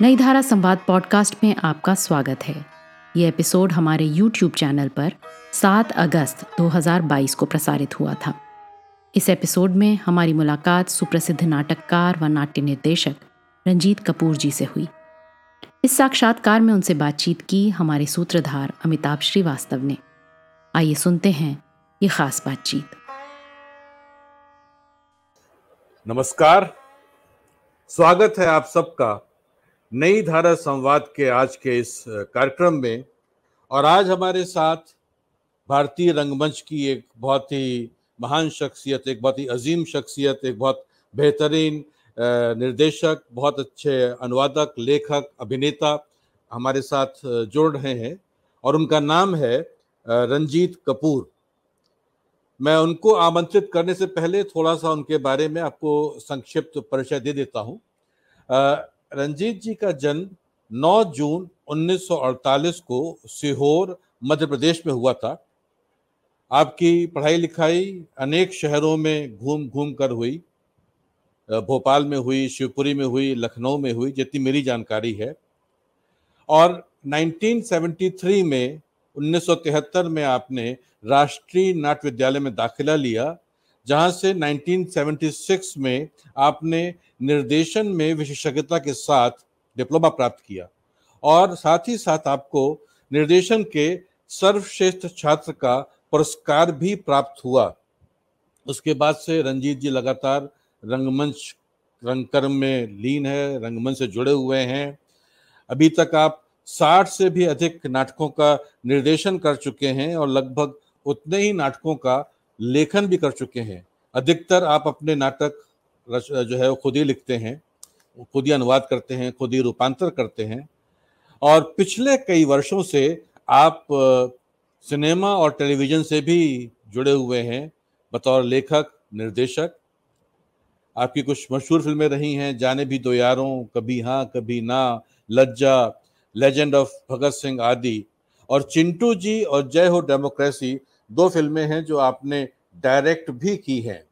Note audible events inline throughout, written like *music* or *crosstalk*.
नई धारा संवाद पॉडकास्ट में आपका स्वागत है। ये एपिसोड हमारे YouTube चैनल पर 7 अगस्त 2022 को प्रसारित हुआ था। इस एपिसोड में हमारी मुलाकात सुप्रसिद्ध नाटककार व नाट्य निर्देशक रंजीत कपूर जी से हुई। इस साक्षात्कार में उनसे बातचीत की हमारे सूत्रधार अमिताभ श्रीवास्तव ने। आइए सुनते हैं ये खास बातचीत। नमस्कार। स्वागत है आप सबका नई धारा संवाद के आज के इस कार्यक्रम में और आज हमारे साथ भारतीय रंगमंच की एक बहुत ही महान शख्सियत, एक बहुत ही अजीम शख्सियत, एक बहुत बेहतरीन निर्देशक, बहुत अच्छे अनुवादक, लेखक, अभिनेता हमारे साथ जुड़ रहे हैं और उनका नाम है रंजीत कपूर। मैं उनको आमंत्रित करने से पहले थोड़ा सा उनके बारे में आपको संक्षिप्त परिचय दे देता हूँ। रंजीत जी का जन्म 9 जून 1948 को सीहोर, मध्य प्रदेश में हुआ था। आपकी पढ़ाई लिखाई अनेक शहरों में घूम घूम कर हुई। भोपाल में हुई, शिवपुरी में हुई, लखनऊ में हुई, जितनी मेरी जानकारी है। और 1973 में 1973 में आपने राष्ट्रीय नाट्य विद्यालय में दाखिला लिया। जहाँ से 1976 में आपने निर्देशन में विशेषज्ञता के साथ डिप्लोमा प्राप्त किया। और साथ ही साथ आपको निर्देशन के सर्वश्रेष्ठ छात्र का पुरस्कार भी प्राप्त हुआ। उसके बाद से रंजीत जी लगातार रंगमंच, रंगकर्म में लीन है, रंगमंच से जुड़े हुए हैं। अभी तक आप साठ से भी अधिक नाटकों का निर्देशन कर चुके हैं और लगभग उतने ही नाटकों का लेखन भी कर चुके हैं। अधिकतर आप अपने नाटक जो है वो खुद ही लिखते हैं, खुद ही अनुवाद करते हैं, खुद ही रूपांतर करते हैं। और पिछले कई वर्षों से आप सिनेमा और टेलीविज़न से भी जुड़े हुए हैं, बतौर लेखक, निर्देशक। आपकी कुछ मशहूर फ़िल्में रही हैं, जाने भी दो यारों, कभी हाँ कभी ना, लज्जा लेजेंड ऑफ़ भगत सिंह आदि। और चिंटू जी और जय हो डेमोक्रेसी दो फ़िल्में हैं जो आपने डायरेक्ट भी की हैं।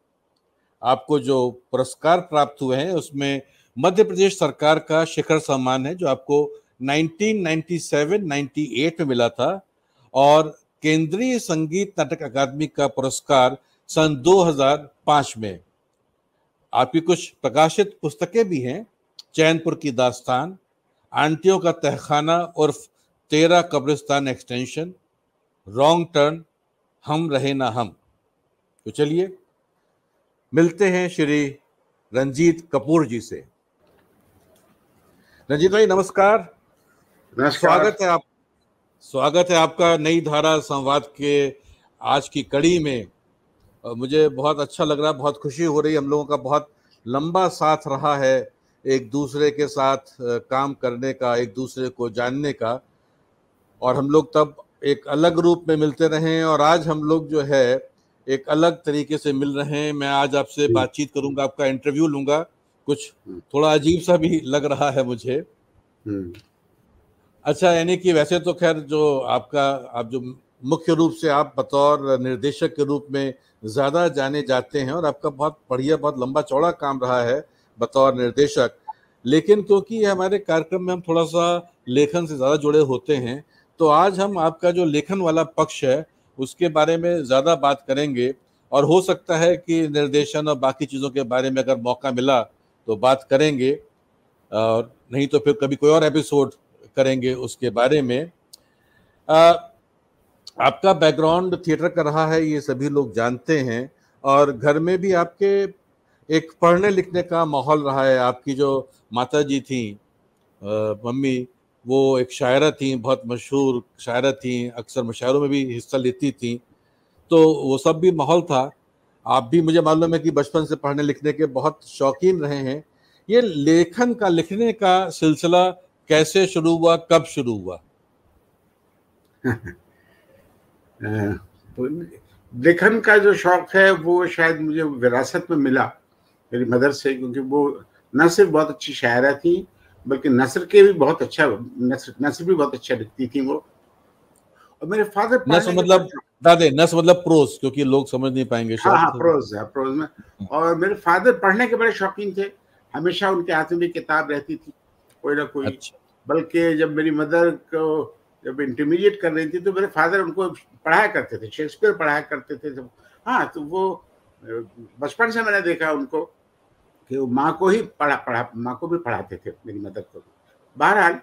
आपको जो पुरस्कार प्राप्त हुए हैं, उसमें मध्य प्रदेश सरकार का शिखर सम्मान है, जो आपको 1997-98 में मिला था, और केंद्रीय संगीत नाटक अकादमी का पुरस्कार सन 2005 में। आपकी कुछ प्रकाशित पुस्तकें भी हैं, चैनपुर की दास्तान, आंटियों का तहखाना उर्फ़ तेरा कब्रिस्तान एक्सटेंशन, रॉन्ग टर्न हम रहे ना हम। तो चलिए मिलते हैं श्री रंजीत कपूर जी से। रंजीत भाई नमस्कार। स्वागत है आप स्वागत है आपका नई धारा संवाद के आज की कड़ी में। मुझे बहुत अच्छा लग रहा है बहुत खुशी हो रही है हम लोगों का बहुत लंबा साथ रहा है एक दूसरे के साथ काम करने का एक दूसरे को जानने का। और हम लोग तब एक अलग रूप में मिलते रहे और आज हम लोग जो है एक अलग तरीके से मिल रहे हैं। मैं आज आपसे बातचीत करूँगा आपका इंटरव्यू लूँगा। कुछ हम्म। थोड़ा अजीब सा भी लग रहा है मुझे। हम्म। अच्छा यानी कि वैसे तो खैर जो आपका आप जो मुख्य रूप से आप बतौर निर्देशक के रूप में ज़्यादा जाने जाते हैं और आपका बहुत बढ़िया बहुत लंबा चौड़ा काम रहा है बतौर निर्देशक। लेकिन क्योंकि हमारे कार्यक्रम में हम थोड़ा सा लेखन से ज़्यादा जुड़े होते हैं तो आज हम आपका जो लेखन वाला पक्ष है उसके बारे में ज़्यादा बात करेंगे और हो सकता है कि निर्देशन और बाकी चीज़ों के बारे में अगर मौका मिला तो बात करेंगे और नहीं तो फिर कभी कोई और एपिसोड करेंगे उसके बारे में। आ, आपका बैकग्राउंड थिएटर का रहा है ये सभी लोग जानते हैं और घर में भी आपके एक पढ़ने लिखने का माहौल रहा है। आपकी जो माता जी थी मम्मी वो एक शायरा थी, बहुत मशहूर शायरा थी, अक्सर मुशायरों में भी हिस्सा लेती थी। तो वो सब भी माहौल था। आप भी, मुझे मालूम है कि बचपन से पढ़ने लिखने के बहुत शौकीन रहे हैं। ये लेखन का, लिखने का सिलसिला कैसे शुरू हुआ, कब शुरू हुआ? *laughs* लेखन का जो शौक है, वो शायद मुझे विरासत में मिला मेरी मदर से, क्योंकि वो न सिर्फ़ बहुत अच्छी शायरा थी बल्कि नसर के भी बहुत अच्छा नसर नसर भी बहुत अच्छा लिखती थी वो। और मेरे फादर नसर मतलब दादे नस मतलब प्रोज क्योंकि लोग समझ नहीं पाएँगे हाँ हाँ प्रोज है प्रोज में। और मेरे फादर पढ़ने के बड़े शौकीन थे। हमेशा उनके हाथ में भी किताब रहती थी कोई ना कोई। अच्छा। बल्कि जब मेरी मदर को जब इंटरमीडिएट कर रही थी तो मेरे फादर उनको पढ़ाया करते थे शेक्सपियर पढ़ाया करते थे। हाँ तो वो बचपन से मैंने देखा उनको। कि वो माँ को ही पढ़ा पढ़ा माँ को भी पढ़ाते थे मेरी मदर को भी। बहरहाल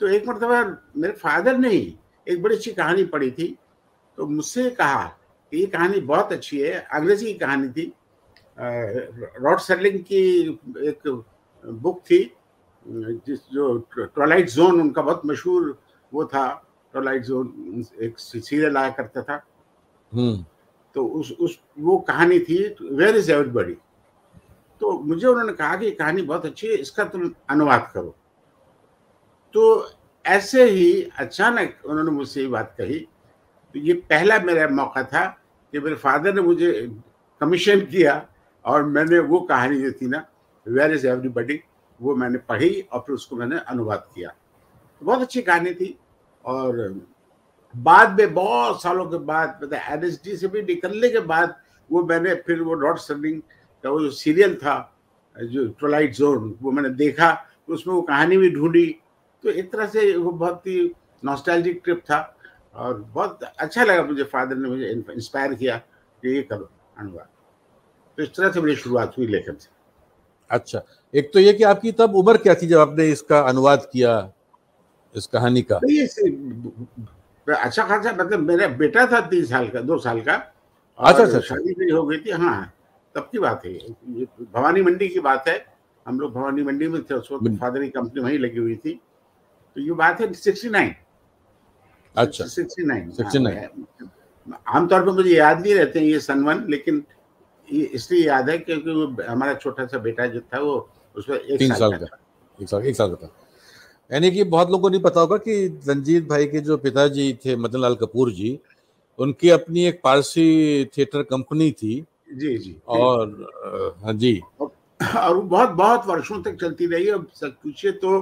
तो एक मरतबा मेरे फादर ने ही एक बड़ी अच्छी कहानी पढ़ी थी तो मुझसे कहा कि ये कहानी बहुत अच्छी है अंग्रेज़ी की कहानी थी। रॉड सर्लिंग की एक बुक थी जिस जो ट्वेलाइट जोन उनका बहुत मशहूर वो था ट्वेलाइट जोन एक सीरियल आया करता था। हम्म। तो उस उस वो कहानी थी वेयर इज़ एवरीबडी तो मुझे उन्होंने कहा कि कहानी बहुत अच्छी है, इसका तुम अनुवाद करो। तो ऐसे ही अचानक उन्होंने मुझसे ये बात कही। तो ये पहला मेरा मौका था कि मेरे फादर ने मुझे कमीशन किया और मैंने वो कहानी जो थी ना वेयर इज़ एवरीबडी वो मैंने पढ़ी और फिर उसको मैंने अनुवाद किया। तो बहुत अच्छी कहानी थी और बाद में बहुत सालों के बाद मतलब एन से भी निकलने के बाद वो मैंने फिर वो डॉट सर्विंग का वो जो सीरियल था जो ट्रोलाइट जोन वो मैंने देखा तो उसमें वो कहानी भी ढूंढी। तो एक तरह से वो बहुत ही नॉस्टैल्जिक ट्रिप था और बहुत अच्छा लगा मुझे फादर ने मुझे इंस्पायर किया कि ये करो अनुवाद। तो इस तरह से मेरी शुरुआत हुई लेखन से। अच्छा एक तो ये कि आपकी तब उम्र क्या थी जब आपने इसका अनुवाद किया इस कहानी का? अच्छा खासा मतलब मेरा बेटा था तीन साल का दो साल का अच्छा, अच्छा अच्छा। शादी भी हो गई थी हाँ। तब की बात है। भवानी मंडी की बात है। हम लोग भवानी मंडी में थे उस वक्त फादर की कंपनी वहीं लगी हुई थी। तो ये बात है सिक्सटी नाइन। अच्छा। Sixty nine. Sixty nine. आमतौर पर मुझे याद नहीं रहते हैं ये सनवन लेकिन ये इसलिए याद है क्योंकि वो हमारा छोटा सा बेटा जो था वो उसमें एक साल, साल का एक साल एक साल का था। यानी कि बहुत लोगों को नहीं पता होगा कि रंजीत भाई के जो पिताजी थे मदन लाल कपूर जी उनकी अपनी एक पारसी थिएटर कंपनी थी जी जी। और हाँ जी। और वो बहुत बहुत वर्षों तक चलती रही अब पूछिए तो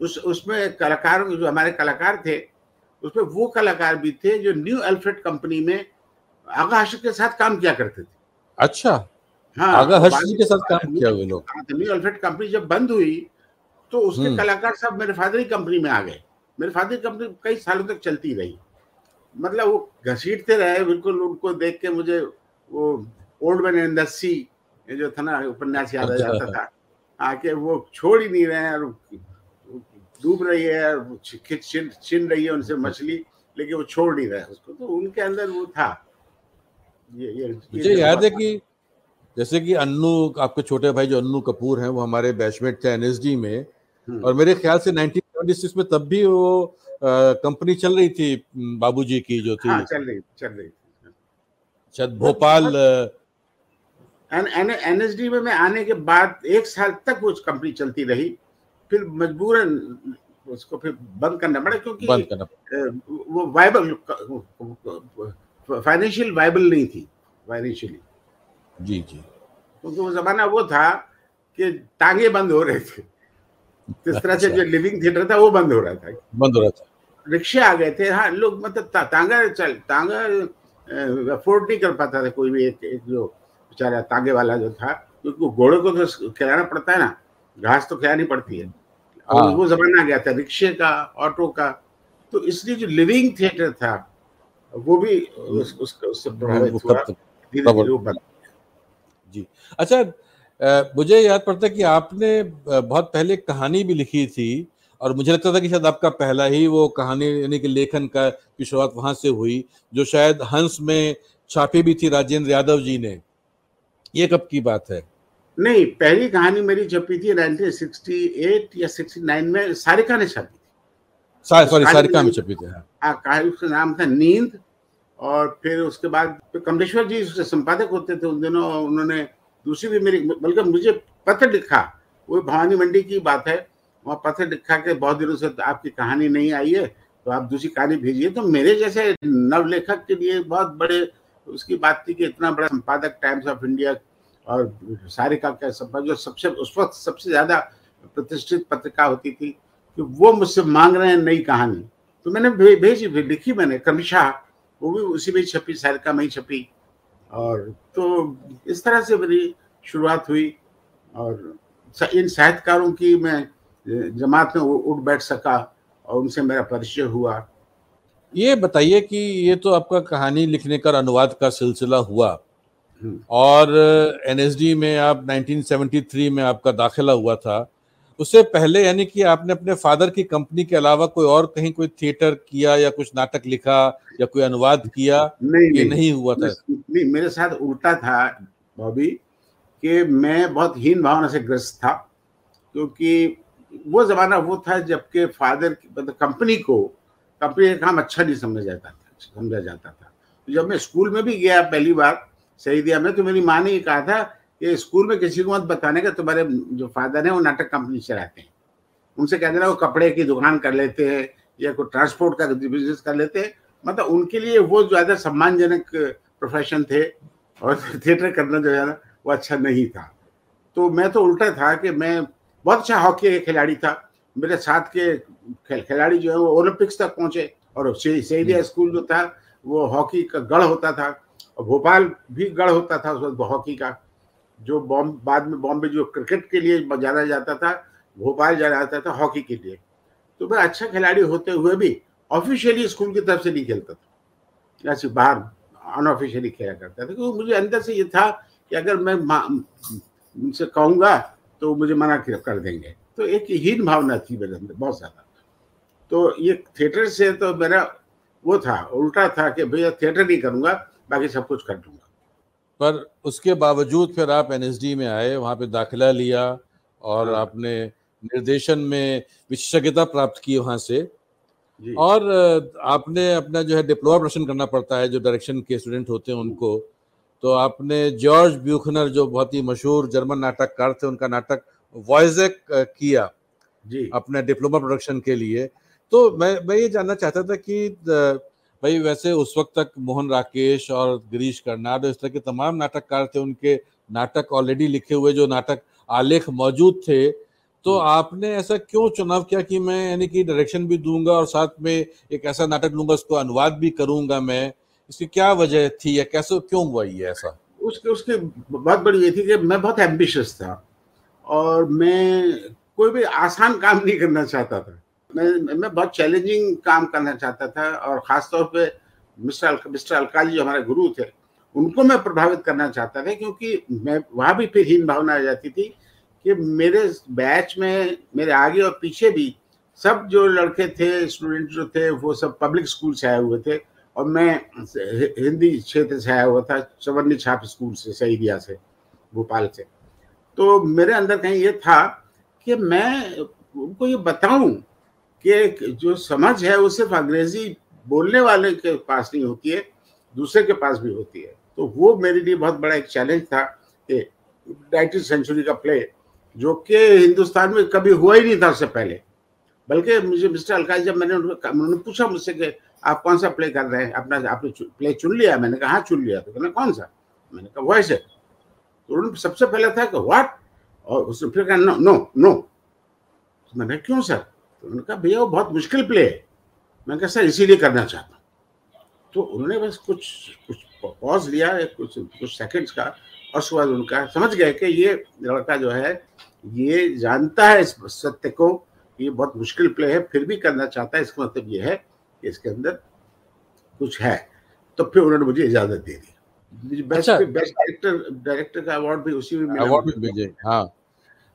उस उसमें कलाकार जो हमारे कलाकार थे उसमें वो कलाकार भी थे जो न्यू अल्फ्रेड कंपनी में आगा के साथ काम किया करते थे। अच्छा। हाँ आगा हर्ष के साथ काम किया हुए लोग। न्यू अल्फ्रेड कंपनी जब बंद हुई तो उसके हम्म। कलाकार सब मेरे फादर की कंपनी में आ गए। मेरे फादर की कंपनी कई सालों तक चलती रही। मतलब वो घसीटते रहे बिल्कुल उनको देख के मुझे वो old man in the sea जो था ना उपन्यास याद आ अच्छा। जाता था आके वो छोड़ ही नहीं रहे और डूब रही है और छिन छिन रही है उनसे मछली लेकिन वो छोड़ नहीं रहे उसको तो उनके अंदर वो था ये ये मुझे याद है कि जैसे कि अन्नू आपके छोटे भाई जो अन्नू कपूर हैं वो हमारे बैचमेट थे एनएसडी में हम्म। और मेरे ख्याल से 1976 में तब भी वो कंपनी चल रही थी बाबूजी की जो थी? हाँ, चल रही चल रही शायद भोपाल एनएसडी में मैं आने के बाद एक साल तक वो कंपनी चलती रही फिर मजबूरन उसको फिर बंद करना पड़ा क्योंकि बंद करना वो वाइबल फाइनेंशियल वाइबल नहीं थी फाइनेंशियली। जी जी। क्योंकि वो जमाना वो था कि टांगे बंद हो रहे थे। इस तरह से जो लिविंग अच्छा। थिएटर था वो बंद हो रहा था। बंद हो रहा था। रिक्शे आ गए थे। हाँ लोग मतलब ता, तांगा चल तांगा अफोर्ड नहीं कर पाता था कोई भी एक, एक जो बेचारा तांगे वाला जो था क्योंकि घोड़े को तो खिलाना पड़ता है ना। घास तो खिलानी पड़ती है। और हाँ। वो जमाना आ गया था रिक्शे का ऑटो का। तो इसलिए जो लिविंग थिएटर था वो भी उस, उस, उससे प्रभावित हुआ। धीरे धीरे वो जी। अच्छा मुझे याद पड़ता है कि आपने बहुत पहले कहानी भी लिखी थी और मुझे लगता था कि शायद आपका पहला ही वो कहानी यानी कि लेखन का की शुरुआत वहाँ से हुई जो शायद हंस में छापी भी थी राजेंद्र यादव जी ने। ये कब की बात है? नहीं पहली कहानी मेरी छपी थी 1968 या 69 में सारिका ने छपी थी। सॉरी सारिका में छपी थी हाँ, हाँ उसका नाम था नींद और फिर उसके बाद कमलेश्वर जी उसके संपादक होते थे उन दिनों उन्होंने दूसरी भी मेरी बल्कि मुझे पत्र लिखा वो भवानी मंडी की बात है वहाँ पत्र लिखा के बहुत दिनों से आपकी कहानी नहीं आई है तो आप दूसरी कहानी भेजिए। तो मेरे जैसे नवलेखक के लिए बहुत बड़े, उसकी बात थी कि इतना बड़ा संपादक टाइम्स ऑफ़ इंडिया और सारिका का संपादक, जो सबसे, उस वक्त सबसे ज़्यादा प्रतिष्ठित पत्रिका होती थी कि वो मुझसे मांग रहे हैं नई कहानी। तो मैंने भेजी, फिर लिखी मैंने, क्रमशः, वो भी उसी में छपी, सारिका में ही छपी। और तो इस तरह से मेरी शुरुआत हुई और इन साहित्यकारों की मैं जमात में उठ बैठ सका और उनसे मेरा परिचय हुआ। ये बताइए कि ये तो आपका कहानी लिखने का अनुवाद का सिलसिला हुआ। हम्म। और एनएसडी में आप 1973 में आपका दाखिला हुआ था। उससे पहले यानी कि आपने अपने फादर की कंपनी के अलावा कोई और कहीं कोई थिएटर किया या कुछ नाटक लिखा या कोई अनुवाद किया नहीं, ये नहीं, नहीं हुआ था? नहीं मेरे साथ उल्टा था बॉबी कि मैं बहुत हीन भावना से ग्रस्त था क्योंकि वो जमाना वो था जबकि फादर मतलब कंपनी को, कंपनी का काम अच्छा नहीं समझा जाता था, समझा जाता था। जब मैं स्कूल में भी गया पहली बार, सही दिया, मैं तो मेरी माँ ने कहा था कि स्कूल में किसी को मत बताने का तुम्हारे जो फादर है वो नाटक कंपनी चलाते हैं। उनसे कह देना वो कपड़े की दुकान कर लेते हैं या कोई ट्रांसपोर्ट का बिज़नेस कर लेते हैं। मतलब उनके लिए वो ज़्यादा सम्मानजनक प्रोफेशन थे और *laughs* थिएटर करना जो है ना, वो अच्छा नहीं था। तो मैं तो उल्टा था कि मैं बहुत अच्छा हॉकी का खिलाड़ी था। मेरे साथ के खिलाड़ी जो है वो ओलंपिक्स तक पहुँचे और सेडिया स्कूल जो था वो हॉकी का गढ़ होता था और भोपाल भी गढ़ होता था उस वक्त हॉकी का। जो बॉम्ब बाद में बॉम्बे जो क्रिकेट के लिए जाना जाता था भोपाल जाना जाता था हॉकी के लिए। तो मैं अच्छा खिलाड़ी होते हुए भी ऑफिशियली स्कूल की तरफ़ से नहीं खेलता था। ऐसे बाहर अनऑफिशियली खेला करता था। क्योंकि मुझे अंदर से ये था कि अगर मैं उनसे कहूँगा तो मुझे मना कर देंगे। तो एक हीन भावना थी मेरे अंदर बहुत ज़्यादा। तो ये थिएटर से तो मेरा वो था उल्टा था कि भैया थिएटर नहीं करूँगा बाकी सब कुछ कर दूँगा। पर उसके बावजूद फिर आप एनएसडी में आए वहाँ पे दाखिला लिया और हाँ। आपने निर्देशन में विशेषज्ञता प्राप्त की वहाँ से। और आपने अपना जो है डिप्लोमा प्रदर्शन करना पड़ता है जो डायरेक्शन के स्टूडेंट होते हैं उनको। तो आपने जॉर्ज ब्यूखनर जो बहुत ही मशहूर जर्मन नाटककार थे उनका नाटक वॉइजेक किया जी। अपने डिप्लोमा प्रोडक्शन के लिए। तो मैं मैं ये जानना चाहता था कि भाई वैसे उस वक्त तक मोहन राकेश और गिरीश कर्नाड इस तरह के तमाम नाटककार थे उनके नाटक ऑलरेडी लिखे हुए जो नाटक आलेख मौजूद थे तो। आपने ऐसा क्यों चुनाव किया कि मैं यानी कि डायरेक्शन भी दूँगा और साथ में एक ऐसा नाटक लूँगा उसको अनुवाद भी करूँगा मैं? इसकी क्या वजह थी या कैसे, क्यों हुआ ये ऐसा? उसके उसके बहुत बड़ी ये थी कि मैं बहुत एम्बिशियस था और मैं कोई भी आसान काम नहीं करना चाहता था। मैं मैं बहुत चैलेंजिंग काम करना चाहता था और ख़ासतौर पे मिस्टर मिस्टर अलकाली जो हमारे गुरु थे, उनको मैं प्रभावित करना चाहता था क्योंकि मैं, वहाँ भी फिर हीन भावना आ जाती थी कि मेरे बैच में, मेरे आगे और पीछे भी सब जो लड़के थे स्टूडेंट जो थे, वो सब पब्लिक स्कूल से आए हुए थे। और मैं हिंदी क्षेत्र से आया हुआ था, चवन्नी छाप स्कूल से, सईदिया से, भोपाल से। तो मेरे अंदर कहीं ये था कि मैं उनको ये बताऊँ कि जो समझ है, वो सिर्फ़ अंग्रेज़ी बोलने वाले के पास नहीं होती है, दूसरे के पास भी होती है। तो वो मेरे लिए बहुत बड़ा एक चैलेंज था कि नाइनटीन सेंचुरी का प्ले जो कि हिंदुस्तान में कभी हुआ ही नहीं था उससे पहले। बल्कि मुझे मिस्टर अलकाई जब मैंने उन्होंने पूछा मुझसे कि आप कौन सा प्ले कर रहे हैं? अपना आपने प्ले चुन लिया? मैंने कहा हाँ चुन लिया। तो कहना, कौन सा? मैंने कहा वॉइस है। तो उन्होंने सबसे पहले था कि व्हाट और उसने फिर कहा नो नो नो तो मैंने क्यों सर तो उन्होंने कहा, भैया, वो बहुत मुश्किल प्ले है। मैंने कहा सर इसीलिए करना चाहता हूँ। तो उन्होंने बस कुछ कुछ पॉज लिया कुछ कुछ सेकंड्स का। और उसके बाद उनका, समझ गए कि ये लड़का जो है, ये जानता है इस सत्य को, ये बहुत मुश्किल प्ले है, फिर भी करना चाहता है, इसका मतलब ये है इसके अंदर कुछ है। तो फिर उन्होंने मुझे इजाज़त दे दी। बेस्ट बेस्ट डायरेक्टर डायरेक्टर का अवार्ड भी उसी में अवार्ड भी भेजे हाँ।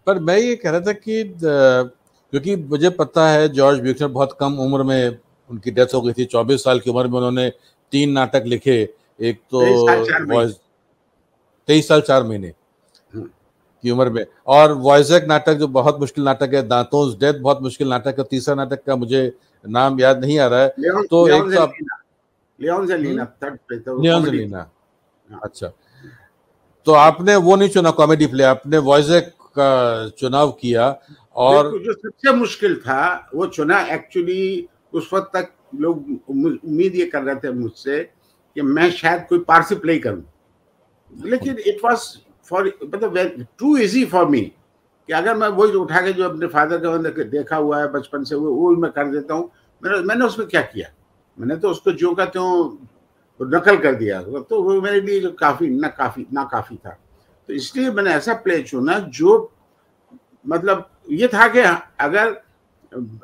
पर मैं ये कह रहा था कि क्योंकि मुझे पता है जॉर्ज ब्यूकनर बहुत कम उम्र में उनकी डेथ हो गई थी। चौबीस साल की उम्र में उन्होंने तीन नाटक लिखे एक तो तेईस साल चार महीने। की उम्र में। और वॉइसक नाटक जो बहुत मुश्किल नाटक है दांतों डेथ बहुत मुश्किल नाटक है तीसरा नाटक का मुझे नाम याद नहीं आ रहा है। तो एक तो हम्म? हाँ। अच्छा। तो आपने वो नहीं चुना कॉमेडी प्ले आपने वॉइसक का चुनाव किया और जो सबसे मुश्किल था वो चुना एक्चुअली उस वक्त तक लोग उम्मीद ये कर रहे थे मुझसे कि मैं शायद कोई पारसी प्ले करूँ। लेकिन इट वाज फॉर मतलब टू इजी फॉर मी कि अगर मैं वही उठा के जो अपने फादर के मैंने देखा हुआ है, बचपन से वो वो मैं कर देता हूँ। मैंने मैंने उसमें क्या किया? मैंने तो उसको जो का त्यों नकल कर दिया। तो वो मेरे लिए काफ़ी, ना काफ़ी ना काफ़ी था। तो इसलिए मैंने ऐसा प्ले चुना जो मतलब ये था कि अगर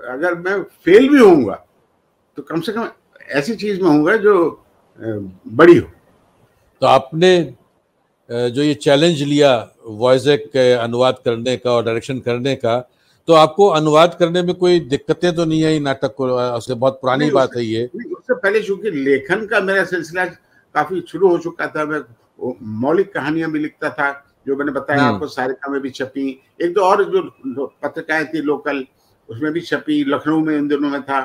अगर मैं फेल भी होऊँगा तो कम से कम ऐसी चीज़ में होऊँगा जो बड़ी हो। तो आपने जो ये चैलेंज लिया वॉइस के अनुवाद करने का और डायरेक्शन करने का तो आपको अनुवाद करने में कोई दिक्कतें तो नहीं आई? नाटक को उससे बहुत पुरानी बात है ये। उससे पहले चूँकि लेखन का मेरा सिलसिला काफ़ी शुरू हो चुका था मैं मौलिक कहानियाँ भी लिखता था जो मैंने बताया हम्म। आपको सारिका में भी छपी एक दो और जो पत्रिकाएँ थी लोकल उसमें भी छपी लखनऊ में इन दिनों में था।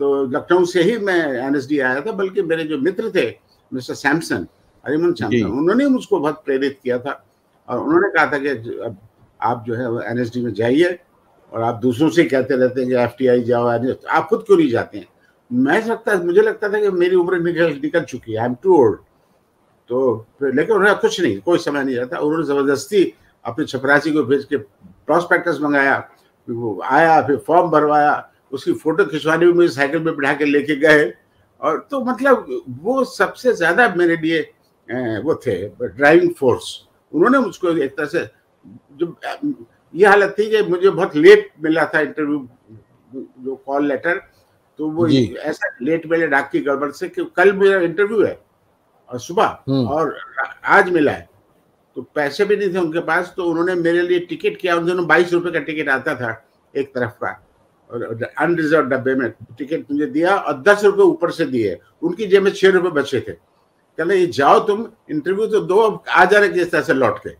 तो लखनऊ से ही मैं एनएसडी आया था बल्कि मेरे जो मित्र थे मिस्टर सैमसन हरिमन सैमसन उन्होंने मुझको बहुत प्रेरित किया था और उन्होंने कहा था कि अब आप जो है एनएसडी में जाइए और आप दूसरों से कहते रहते हैं कि एफ़ टी आई जाओ आप खुद क्यों नहीं जाते हैं? मैं लगता मुझे लगता था कि मेरी उम्र निकल निकल चुकी है। आई एम टू ओल्ड तो लेकिन उन्होंने कुछ नहीं कोई समय नहीं रहता। उन्होंने ज़बरदस्ती अपने छपरासी को भेज के प्रॉस्पेक्टस मंगाया वो आया फिर फॉर्म भरवाया उसकी फ़ोटो खिंचवाने में मुझे साइकिल में बैठा के लेके गए। और तो मतलब वो सबसे ज़्यादा मेरे लिए वो थे ड्राइविंग फोर्स उन्होंने मुझको एक तरह से जो ये हालत थी कि मुझे बहुत लेट मिला था इंटरव्यू जो कॉल लेटर तो वो ऐसा लेट मिले डाक की गड़बड़ से कि कल मेरा इंटरव्यू है और सुबह हम्म। और आज मिला है। तो पैसे भी नहीं थे उनके पास तो उन्होंने मेरे लिए टिकट किया उन दिनों बाईस रुपए का टिकट आता था एक तरफ़ का और अनरिजर्व डब्बे में टिकट मुझे दिया और दस रुपए ऊपर से दिए उनकी जेब में छह रुपए बचे थे। कहले ये जाओ तुम इंटरव्यू तो दो अब आ जाने किस तरह से लौट के?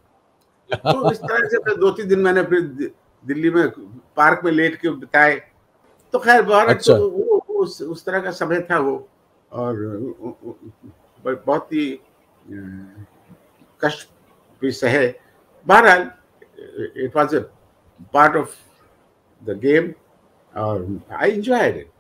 तो इस तरह से दो तीन दिन मैंने फिर दिल्ली में पार्क में लेट के बिताए? तो खैर बहुत अच्छा। तो वो, उस उस तरह का समय था वो। और बहुत ही कष्ट भी सहे। बहरहाल it was a part of the game और आई एंजॉयड इट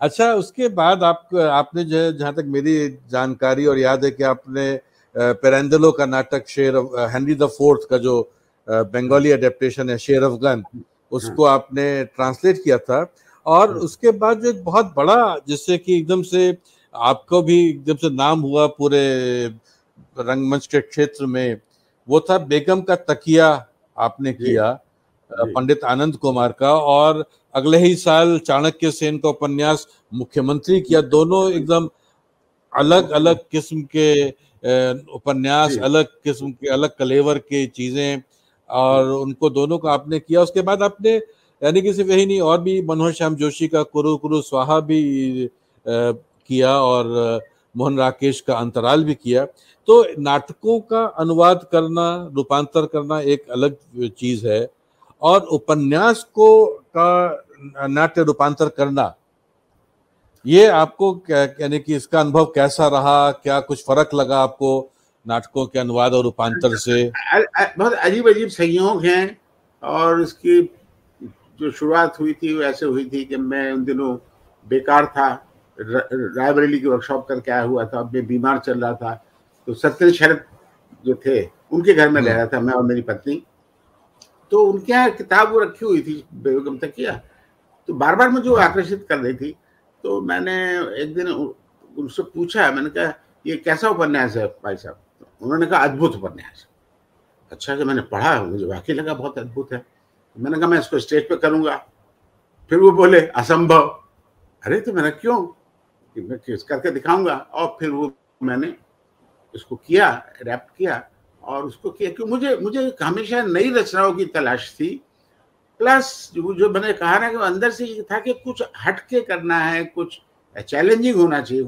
अच्छा उसके बाद आप आपने जो है जहाँ तक मेरी जानकारी और याद है कि आपने पेरेंडलो का नाटक शेर हेनरी द फोर्थ का जो बंगाली अडेप्टेशन है शेर अफगान उसको हाँ। आपने ट्रांसलेट किया था और हाँ। उसके बाद जो एक बहुत बड़ा जिससे कि एकदम से आपको भी एकदम से नाम हुआ पूरे रंगमंच के क्षेत्र में वो था बेगम का तकिया आपने किया पंडित आनंद कुमार का और अगले ही साल चाणक्य सेन का उपन्यास मुख्यमंत्री किया। दोनों एकदम अलग अलग किस्म के उपन्यास अलग किस्म के अलग कलेवर के चीज़ें और उनको दोनों को आपने किया। उसके बाद आपने यानी कि सिर्फ़ यही नहीं और भी मनोहर श्याम जोशी का कुरु कुरु स्वाहा भी किया और मोहन राकेश का अंतराल भी किया। तो नाटकों का अनुवाद करना रूपांतर करना एक अलग चीज़ है। और उपन्यास को का नाट्य रूपांतर करना ये आपको यानी कि इसका अनुभव कैसा रहा? क्या कुछ फ़र्क लगा आपको नाटकों के अनुवाद और रूपांतर से? बहुत अजीब अजीब संयोग हैं और उसकी जो शुरुआत हुई थी वो ऐसे हुई थी कि मैं उन दिनों बेकार था रायबरेली की वर्कशॉप करके आया हुआ था मैं बीमार चल रहा था। तो सत्य शरद जो थे उनके घर में रह रहा था मैं और मेरी पत्नी। तो उनके यहाँ किताब वो रखी हुई थी बेगम तकिया। तो बार बार मुझे वो आकर्षित कर रही थी तो मैंने एक दिन उनसे पूछा, मैंने कहा, ये कैसा उपन्यास है भाई साहब? तो उन्होंने कहा, अद्भुत उपन्यास अच्छा कि मैंने पढ़ा, मुझे वाकई लगा, बहुत अद्भुत है। मैंने कहा, मैं इसको स्टेज पे करूँगा। फिर वो बोले, असंभव। अरे तो मैंने क्यों? मैं किस करके दिखाऊँगा? और फिर वो मैंने इसको किया रैप्ट किया और उसको किया कि मुझे मुझे हमेशा नई रचनाओं की तलाश थी। प्लस जो मैंने कहा ना कि अंदर से ये था कि कुछ हटके करना है, कुछ चैलेंजिंग होना चाहिए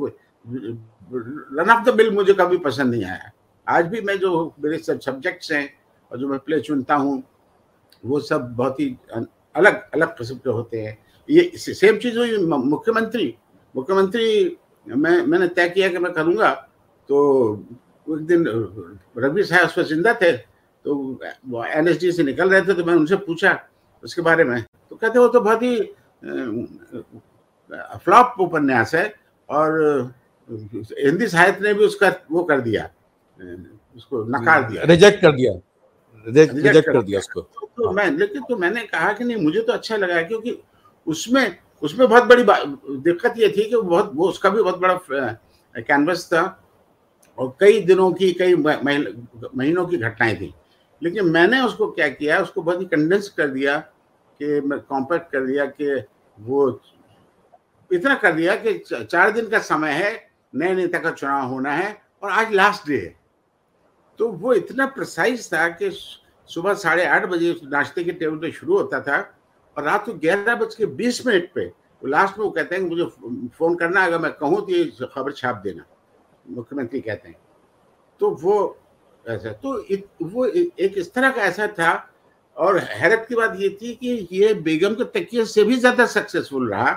रन ऑफ़ द बिल मुझे कभी पसंद नहीं आया। आज भी मैं जो मेरे सब सब्जेक्ट्स हैं और जो मैं प्ले चुनता हूँ, वो सब बहुत ही अलग अलग किस्म के होते हैं। ये सेम चीज़ हुई मुख्यमंत्री। मुख्यमंत्री मैं, मैंने तय किया कि मैं करूँगा तो एक दिन रवि साहब उस पर ज़िंदा थे तो एन से निकल रहे थे तो मैंने उनसे पूछा उसके बारे में। तो कहते वो तो बहुत ही फ्लॉप उपन्यास है और हिंदी साहित्य ने भी उसका वो कर दिया उसको नकार दिया। रिजेक्ट कर दिया। रिजेक्ट कर कर दिया उसको। तो, तो मैं लेकिन तो मैंने कहा कि नहीं मुझे तो अच्छा लगा क्योंकि उसमें उसमें बहुत बड़ी दिक्कत ये थी कि बहुत वो उसका भी बहुत बड़ा कैनवस था और कई दिनों की कई महीनों की घटनाएँ थी। लेकिन मैंने उसको क्या किया उसको बहुत ही कंडेंस कर दिया कि मैं कॉम्पैक्ट कर दिया कि वो इतना कर दिया कि चार दिन का समय है नए नेता का चुनाव होना है और आज लास्ट डे है। तो वो इतना प्रिसाइज था कि सुबह साढ़े आठ बजे नाश्ते के टेबल पे शुरू होता था और रात को ग्यारह बज के बीस मिनट पे वो लास्ट में वो कहते हैं कि मुझे फ़ोन करना अगर मैं कहूँ तो ये खबर छाप देना मुख्यमंत्री कहते हैं। तो वो ऐसा तो इत, वो एक इस तरह का ऐसा था और हैरत की बात ये थी कि ये बेगम के तकिए से भी ज़्यादा सक्सेसफुल रहा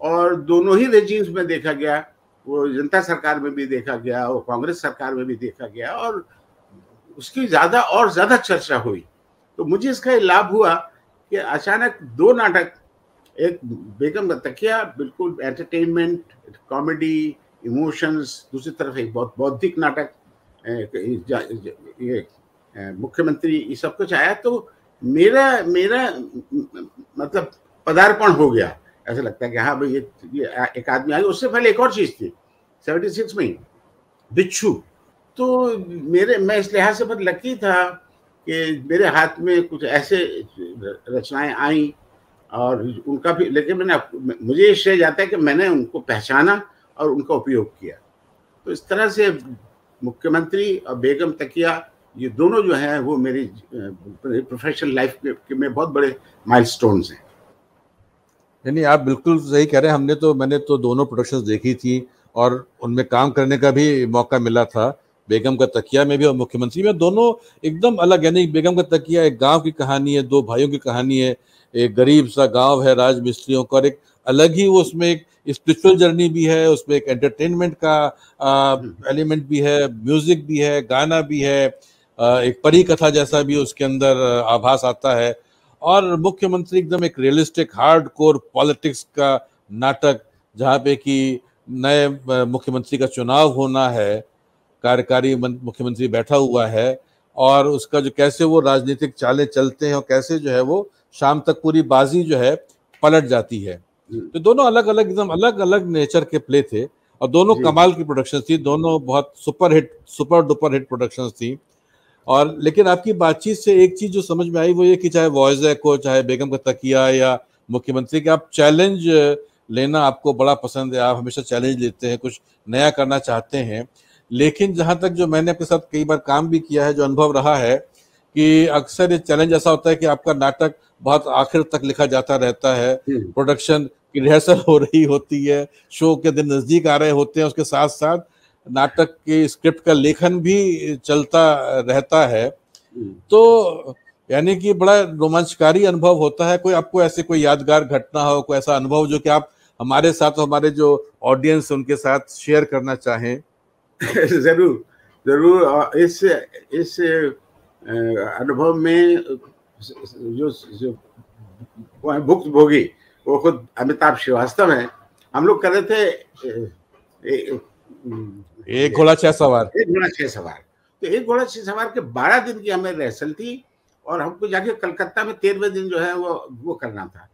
और दोनों ही रेजिम्स में देखा गया, वो जनता सरकार में भी देखा गया, वो कांग्रेस सरकार में भी देखा गया और उसकी ज़्यादा और ज़्यादा चर्चा हुई। तो मुझे इसका लाभ हुआ कि अचानक दो नाटक, एक बेगम का तकिया, बिल्कुल एंटरटेनमेंट कॉमेडी इमोशंस दूसरी तरफ़ एक बहुत बौद्धिक नाटक ये मुख्यमंत्री, ये सब कुछ आया तो मेरा मेरा मतलब पदार्पण हो गया। ऐसा लगता है कि हाँ भाई ये, ये एक आदमी आ गया उससे पहले एक और चीज़ थी सेवेंटी सिक्स में बिच्छू। तो मेरे मैं इस लिहाज से बहुत लकी था कि मेरे हाथ में कुछ ऐसे रचनाएँ आई और उनका भी लेकिन मैंने मुझे ये श्रेय जाता है कि मैंने उनको पहचाना और उनका उपयोग किया। तो इस तरह से मुख्यमंत्री और बेगम तकिया ये दोनों जो हैं वो मेरी प्रोफेशनल लाइफ में बहुत बड़े माइलस्टोन्स हैं। यानी आप बिल्कुल सही कह रहे हैं हमने तो मैंने तो दोनों प्रोडक्शंस देखी थी और उनमें काम करने का भी मौका मिला था। बेगम का तकिया में भी और मुख्यमंत्री में दोनों एकदम अलग यानी बेगम का तकिया एक गाँव की कहानी है दो भाइयों की कहानी है एक गरीब सा गाँव है राज मिस्त्रियों का और एक अलग ही वो उसमें एक स्पिरिचुअल जर्नी भी है उसमें एक एंटरटेनमेंट का एलिमेंट भी है म्यूज़िक भी है गाना भी है एक परी कथा जैसा भी उसके अंदर आभास आता है। और मुख्यमंत्री एकदम एक रियलिस्टिक हार्ड कोर पॉलिटिक्स का नाटक जहाँ पे कि नए मुख्यमंत्री का चुनाव होना है कार्यकारी मुख्यमंत्री बैठा हुआ है और उसका जो कैसे वो राजनीतिक चाले चलते हैं और कैसे जो है वो शाम तक पूरी बाजी जो है पलट जाती है। तो दोनों अलग अलग एकदम अलग अलग नेचर के प्ले थे और दोनों कमाल की प्रोडक्शन थी दोनों बहुत super hit super duper hit production थी। और लेकिन आपकी बातचीत से एक चीज़ जो समझ में आई वो ये कि चाहे वॉइस को चाहे बेगम का तकिया या मुख्यमंत्री के आप चैलेंज लेना आपको बड़ा पसंद है आप हमेशा चैलेंज लेते हैं कुछ नया करना चाहते हैं लेकिन जहाँ तक जो मैंने अपने साथ कई बार काम भी किया है जो अनुभव रहा है कि अक्सर ये चैलेंज ऐसा होता है कि आपका नाटक बहुत आखिर तक लिखा जाता रहता है प्रोडक्शन हम्म। की रिहर्सल हो रही होती है शो के दिन नज़दीक आ रहे होते हैं उसके साथ साथ नाटक के स्क्रिप्ट का लेखन भी चलता रहता है। हम्म। तो यानी कि बड़ा रोमांचकारी अनुभव होता है। कोई आपको ऐसे कोई यादगार घटना हो कोई ऐसा अनुभव जो कि आप हमारे साथ हमारे जो ऑडियंस उनके साथ शेयर करना चाहें? *laughs* ज़रूर ज़रूर। इस इस अनुभव में जो जो भुक्त भोगी वो खुद अमिताभ श्रीवास्तव है। हम लोग कर रहे थे एक घोड़ा छह सवार। एक घोड़ा छह सवार। तो एक घोड़ा छह सवार के बारह दिन की हमें रिहर्सल थी और हमको जाके कलकत्ता में तेरहवें दिन जो है वो वो करना था।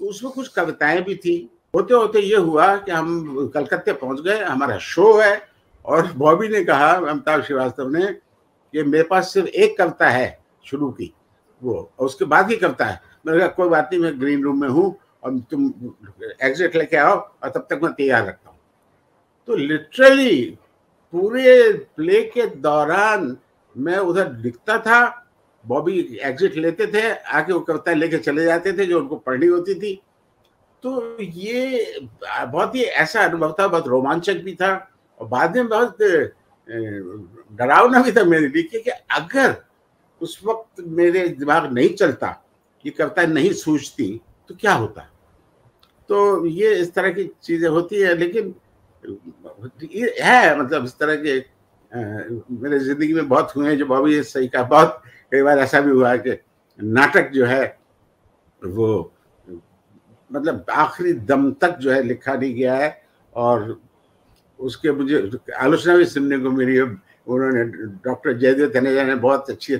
तो उसमें कुछ कविताएँ भी थी। होते होते ये हुआ कि हम कलकत्ते पहुँच गए हमारा शो है और बॉबी ने कहा अमिताभ श्रीवास्तव ने कि मेरे पास सिर्फ़ एक कविता है शुरू की वो और उसके बाद की कविता है। मैंने कहा कोई बात नहीं मैं ग्रीन रूम में हूँ और तुम एग्जिट लेके आओ और तब तक मैं तैयार रखता हूँ। तो लिटरली पूरे प्ले के दौरान मैं उधर लिखता था। बॉबी एग्जिट लेते थे, आके वो कविता लेके चले जाते थे जो उनको पढ़नी होती थी। तो ये बहुत ही ऐसा अनुभव था, बहुत रोमांचक भी था। और बाद में बहुत डरावना भी था मेरे लिए कि अगर उस वक्त मेरे दिमाग नहीं चलता ये कविता नहीं सूझती तो क्या होता? तो ये इस तरह की चीज़ें होती है, लेकिन है मतलब इस तरह के मेरे ज़िंदगी में बहुत हुए हैं जो बॉबी सही कहा। बहुत कई बार ऐसा भी हुआ है कि नाटक जो है, वो मतलब आखिरी दम तक जो है लिखा नहीं गया है और उसके मुझे आलोचना भी सुनने को मिली। है उन्होंने डॉक्टर जयदेव तनेजा ने बहुत अच्छी,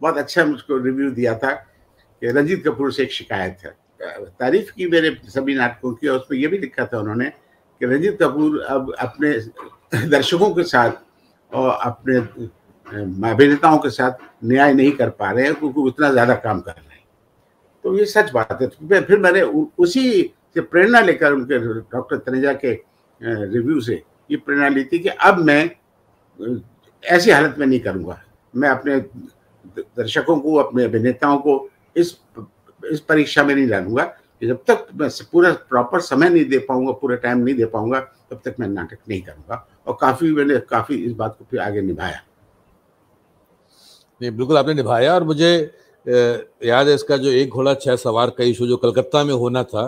बहुत अच्छा मुझको रिव्यू दिया था कि रंजीत कपूर से एक शिकायत है। तारीफ़ की मेरे सभी नाटकों की और उसमें यह भी लिखा था उन्होंने कि रंजीत कपूर अब अपने दर्शकों के साथ और अपने अभिनेताओं के साथ न्याय नहीं कर पा रहे हैं, क्योंकि उतना ज़्यादा काम कर रहे हैं। तो ये सच बात है। तो फिर मैंने उसी से प्रेरणा लेकर उनके डॉक्टर तनेजा के रिव्यू से ये प्रेरणा ली थी कि अब मैं ऐसी हालत में नहीं करूँगा। मैं अपने दर्शकों को, अपने अभिनेताओं को इस इस परीक्षा में नहीं डालूँगा। जब तक मैं पूरा प्रॉपर समय नहीं दे पाऊँगा पूरा टाइम नहीं दे पाऊँगा तब तक मैं नाटक नहीं करूँगा। और काफ़ी मैंने काफ़ी इस बात को फिर आगे निभाया। नहीं बिल्कुल आपने निभाया और मुझे याद है इसका जो एक घोड़ा छह सवार का इशू जो कलकत्ता में होना था।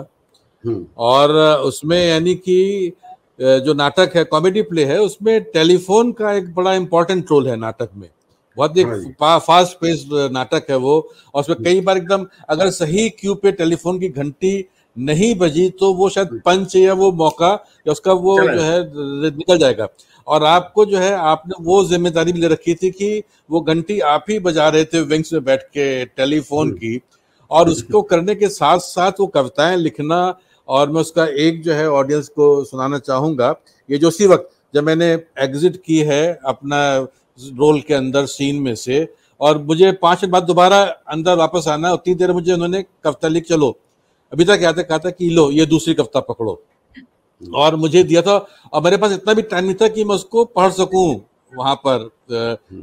हम्म। और उसमें यानी कि जो नाटक है कॉमेडी प्ले है उसमें टेलीफोन का एक बड़ा इंपॉर्टेंट रोल है नाटक में। बहुत एक हाँ फास्ट पेस नाटक है वो। और उसमें कई बार एकदम अगर सही क्यू पे टेलीफोन की घंटी नहीं बजी तो वो शायद पंच या वो मौका या उसका वो जो है निकल जाएगा। और आपको जो है आपने वो ज़िम्मेदारी भी ले रखी थी कि वो घंटी आप ही बजा रहे थे विंग्स में बैठ के टेलीफोन। की। और उसको करने के साथ साथ वो कविताएँ लिखना और मैं उसका एक जो है ऑडियंस को सुनाना चाहूँगा। ये जो उसी वक्त जब मैंने एग्जिट की है अपना रोल के अंदर सीन में से। और मुझे पाँच मिनट बाद दोबारा अंदर वापस आना है उतनी देर मुझे उन्होंने कविता लिख, चलो। अभी तक याद कहा था कि लो, ये दूसरी कविता पकड़ो। और मुझे दिया था, और मेरे पास इतना भी टाइम नहीं था कि मैं उसको पढ़ सकूँ, वहाँ पर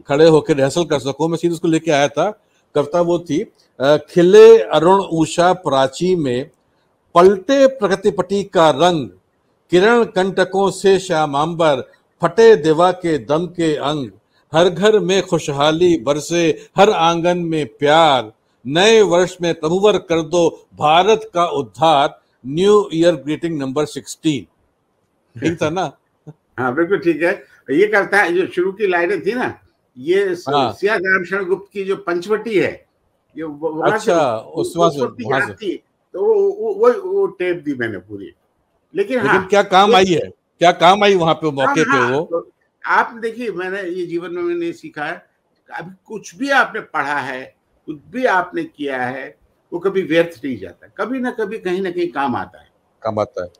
खड़े होकर रिहर्सल कर सकूँ। मैं सीधे उसको लेके आया था, कविता वो थी खिले अरुण उषा प्राची में, पलटे प्रगतिपटी का रंग, किरण कंटकों से श्यामांबर, फटे देवा के दम के अंग। हर घर में खुशहाली बरसे हर आँगन में प्यार। नए वर्ष में प्रभुवर कर दो भारत का उद्धार। New year greeting number sixteen ठीक था ना? *laughs* हाँ बिल्कुल ठीक है। ये करता है जो शुरू की लाइनें थी ना ये हाँ। गुप्त की जो पंचवटी है ये अच्छा उस से तो वो वो वो टेप दी मैंने पूरी। लेकिन लेकिन हाँ, क्या काम आई है? क्या काम आई वहाँ पे मौके हाँ, पे हाँ, वो? तो आप देखिए मैंने ये जीवन में मैंने सीखा है अभी कुछ भी आपने पढ़ा है कुछ भी आपने किया है वो कभी व्यर्थ नहीं जाता कभी ना कभी कहीं ना कहीं काम आता है। काम आता है।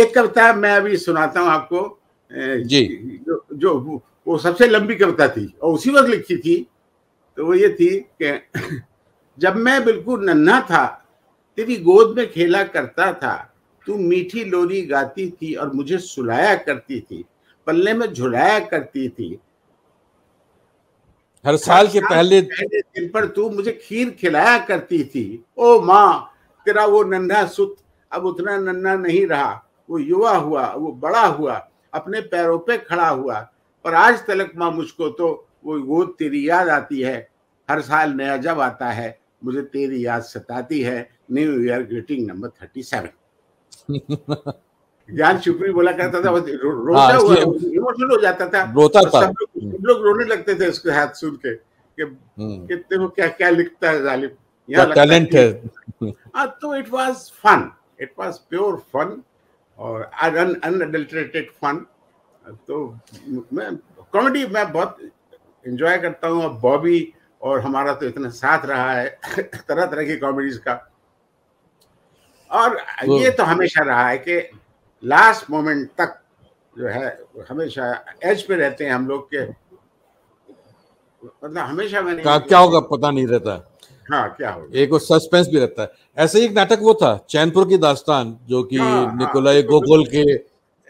एक कविता मैं अभी सुनाता हूँ आपको जी। जो, जो वो सबसे लंबी कविता थी और उसी वक्त लिखी थी तो वो ये थी कि *laughs* जब मैं बिल्कुल नन्हा था तेरी गोद में खेला करता था तू मीठी लोरी गाती थी और मुझे सुलाया करती थी पल्ले में झुलाया करती थी। हर साल के पहले दिन पर तू मुझे खीर खिलाया करती थी। ओ माँ तेरा वो नन्हा सुत अब उतना नन्हा नहीं रहा। वो युवा हुआ वो बड़ा हुआ अपने पैरों पे खड़ा हुआ। पर आज तलक माँ मुझको तो वो गोद तेरी याद आती है। हर साल नया जब आता है मुझे तेरी याद सताती है। New year greeting number thirty seven ज्ञान शुक्री बोला करता था रोता हाँ, हुआ इमोशनल हो जाता था। रोता था। सब लोग रोने लगते थे उसके हाथ सुन के कि हम्म। कितने को क्या क्या लिखता है जालिम यहाँ टैलेंट है हाँ। तो it was fun it was pure fun और अनअडल्टरेटेड फन तो मैं कॉमेडी मैं बहुत एंजॉय करता हूँ और बॉबी और हमारा तो इतना साथ रहा है तरह तरह की कॉमेडीज का। और ये तो हमेशा रहा है कि लास्ट मोमेंट तक जो है हमेशा एज पे रहते हैं हम लोग के। मतलब हमेशा मैंने क्या, क्या होगा पता नहीं रहता। हाँ क्या होगा? एक सस्पेंस भी रहता है। ऐसे ही एक नाटक वो था चैनपुर की दास्तान जो कि हाँ, हाँ निकोलाई तो गोगोल के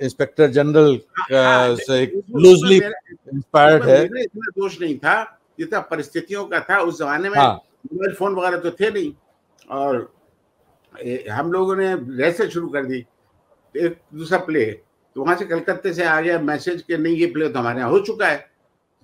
इंस्पेक्टर जनरल हाँ, हाँ, से लूजली इंस्पायर्ड है। इतना दोष नहीं था ये था परिस्थितियों का था। उस जमाने में मोबाइल फ़ोन वगैरह तो थे नहीं। और हम लोगों ने रेसल शुरू कर दी। एक दूसरा प्ले तो वहाँ से कलकत्ते से आ गया मैसेज के नहीं ये प्ले तो हमारे यहाँ हो चुका है।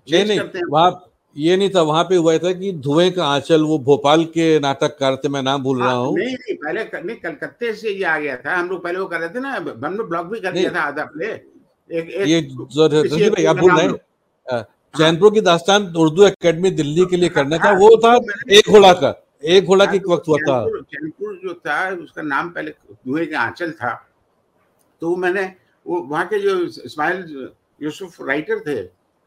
नहीं नहीं वहाँ ये नहीं था वहाँ पे हुआ था कि धुएँ का आंचल वो भोपाल के नाटककार थे मैं नाम भूल रहा हाँ, हूँ। नहीं नहीं पहले नहीं कलकत्ते से ये आ गया था। हम लोग पहले वो कर रहे थे ना बन में ब्लॉक भी कर दिया था आधा प्ले एक, एक ये जो भाई आप भूल रहे हैं। चैनपुर की दास्तान उर्दू एकेडमी दिल्ली के लिए करना था हाँ, वो था एक घोड़ा का एक घोड़ा हाँ, की वक्त हुआ था। चैनपुर जो था उसका नाम पहले धुएँ का आंचल था। तो वो मैंने वो वहाँ के जो इस्माइल यूसुफ राइटर थे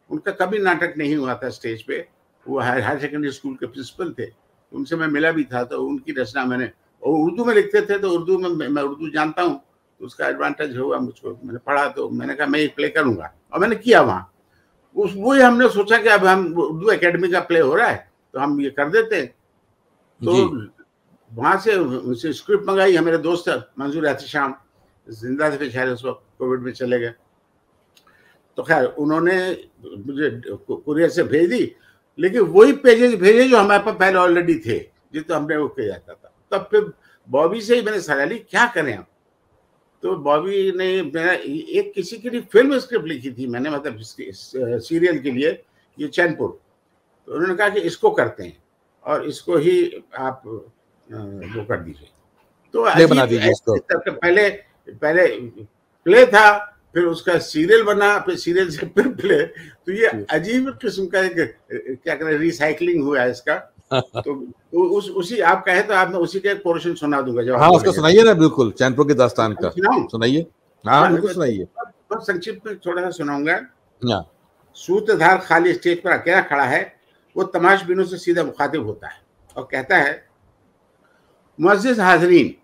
उनका कभी नाटक नहीं हुआ था स्टेज पे। वो हायर हायर सेकेंडरी स्कूल के प्रिंसिपल थे। उनसे मैं मिला भी था तो उनकी रचना मैंने और उर्दू में लिखते थे तो उर्दू में मैं उर्दू जानता हूँ। तो उसका एडवांटेज हुआ मुझको मैंने पढ़ा तो मैंने कहा मैं एक प्ले करूँगा। और मैंने किया वहाँ। उस वही हमने सोचा कि अब हम उर्दू एकेडमी का प्ले हो रहा है तो हम ये कर देते तो वहाँ से स्क्रिप्ट मंगाई है मेरे दोस्त मंजूर एहतशाम। ज़िंदा थे बेचारे उस वक्त कोविड में चले गए। तो खैर उन्होंने मुझे कुरियर से भेज दी लेकिन वही पेजेस भेजे जो हमारे पास पहले ऑलरेडी थे जिस तो हमने वो किया जाता था। तब फिर बॉबी से ही मैंने सलाह ली क्या करें हम तो बॉबी ने मेरा एक किसी के लिए फ़िल्म स्क्रिप्ट लिखी थी मैंने मतलब सीरियल के लिए ये चैनपुर तो उन्होंने कहा कि इसको करते हैं और इसको ही आप वो कर दीजिए। तो बना दीजिए इसको। पहले पहले प्ले था फिर उसका सीरियल बना फिर सीरियल से फिर *laughs* प्ले तो ये अजीब किस्म का एक क्या करें रिसाइकलिंग हुआ है इसका। *laughs* तो उस उसी आप कहे तो आप मैं उसी का एक पोर्शन सुना दूँगा जब हाँ उसको सुनाइए ना बिल्कुल चैनपुर के दास्तान का। सुनाइए। हाँ, हाँ बिल्कुल सुनाइए। बहुत संक्षिप्त में थोड़ा सा सुनाऊँगा। हाँ। सूत्रधार खाली स्टेज पर अकेला खड़ा है वो तमाश बिनों से सीधा मुखातिब होता है और कहता है मुआजिज हाजरीन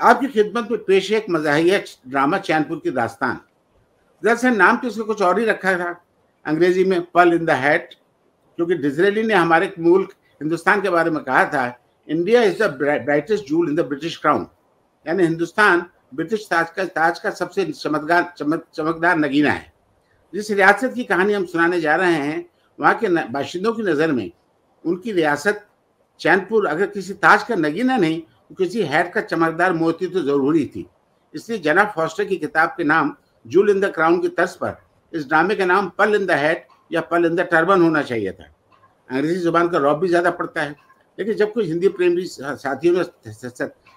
आपकी खिदमत में पेश एक मजाहिया ड्रामा चैनपुर की दास्तान। दरअसल नाम तो इसका कुछ और ही रखा था, अंग्रेज़ी में पल इन द हैट, क्योंकि डिजरेली ने हमारे मुल्क हिंदुस्तान के बारे में कहा था, India is the brightest jewel in the British crown. यानी हिंदुस्तान ब्रिटिश ताज का ताज का सबसे चमकदार चमक, चमकदार नगीना है। जिस रियासत की कहानी हम सुनाने जा रहे हैं, वहाँ के बाशिंदों की नज़र में, उनकी रियासत चैनपुर अगर किसी ताज का नगीना नहीं किसी हैट का चमकदार मोती तो ज़रूरी थी। इसलिए जना फॉस्टर की किताब के नाम जूल इन द क्राउन की तर्ज पर, इस ड्रामे का नाम पल इन द हैट या पल इन द टर्बन होना चाहिए था। अंग्रेज़ी ज़ुबान का रौब भी ज़्यादा पड़ता है, लेकिन जब कुछ हिंदी प्रेमी साथियों ने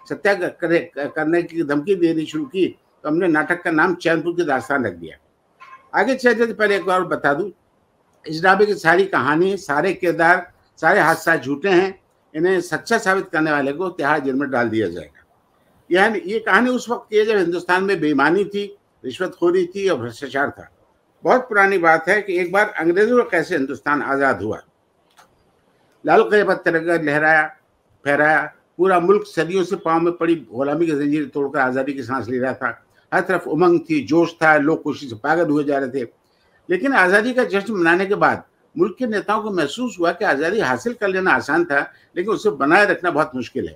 सत्या करने की धमकी देनी शुरू की तो हमने नाटक का नाम चैनपुर की दास्तान रख दिया। आगे चलते तो पहले एक बार बता दूँ। इस ड्रामे की सारी कहानी, सारे किरदार, सारे हादसा झूठे हैं इन्हें सच्चा साबित करने वाले को तिहाड़ जेल में डाल दिया जाएगा। यानी ये कहानी उस वक्त की है जब हिंदुस्तान में बेईमानी थी, रिश्वतखोरी थी और भ्रष्टाचार था। बहुत पुरानी बात है कि एक बार अंग्रेज़ों का कैसे हिंदुस्तान आज़ाद हुआ। लाल किले पर तिरंगा लहराया, फहराया, पूरा मुल्क सदियों से पाँव में पड़ी गुलामी की जंजीर तोड़कर आज़ादी की सांस ले रहा था। हर तरफ़ उमंग थी, जोश था, लोग खुशी से पागल हुए जा रहे थे। लेकिन आज़ादी का जश्न मनाने के बाद मुल्क के नेताओं को महसूस हुआ कि आज़ादी हासिल कर लेना आसान था, लेकिन उसे बनाए रखना बहुत मुश्किल है।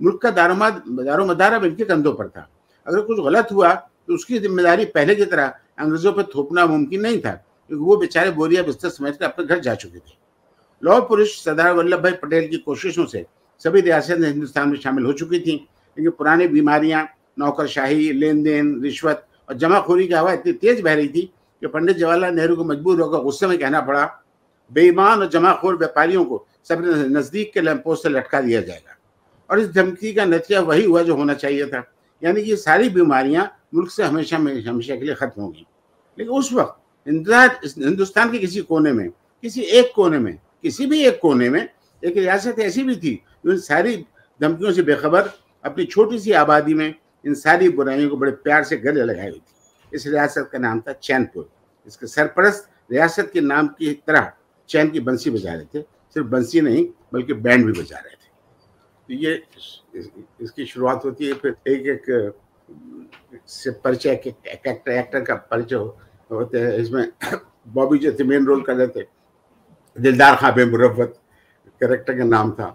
मुल्क का दारोमद, दारोमदार अब इनके कंधों पर था। अगर कुछ गलत हुआ तो उसकी ज़िम्मेदारी पहले की तरह अंग्रेज़ों पर थोपना मुमकिन नहीं था, क्योंकि वो बेचारे बोरिया बिस्तर समेट कर अपने घर जा चुके थे। लौह पुरुष सरदार वल्लभ भाई पटेल की कोशिशों से सभी रियासतें हिंदुस्तान में शामिल हो चुकी थी, लेकिन पुरानी बीमारियाँ, नौकरशाही लेन देन रिश्वत और जमाखोरी की हवा इतनी तेज बह रही थी कि पंडित जवाहरलाल नेहरू को मजबूर होकर गुस्से में कहना पड़ा बेईमान और जमाखोर व्यापारियों को सब नज़दीक के लैंपोस्ट से लटका दिया जाएगा। और इस धमकी का नतीजा वही हुआ जो होना चाहिए था। यानी कि ये सारी बीमारियाँ मुल्क से हमेशा हमेशा के लिए खत्म होगी। लेकिन उस वक्त हिंदुस्तान के किसी कोने में, किसी एक कोने में, किसी भी एक कोने में एक रियासत ऐसी भी थी जो इन सारी धमकियों से बेखबर, अपनी छोटी सी आबादी में इन सारी बुराइयों को बड़े प्यार से गले लगाई हुई थी। इस रियासत का नाम था चैनपुर। इसके सरपरस्त रियासत के नाम की तरह चैन की बंसी बजा रहे थे, सिर्फ़ बंसी नहीं, बल्कि बैंड भी बजा रहे थे। तो ये इसकी शुरुआत होती है, फिर एक एक, से परिचय एक्टर एक्टर का परिचय होते हैं। इसमें बॉबी जो थे मेन रोल कर रहे थे, दिलदार खां मुरवत करेक्टर का नाम था।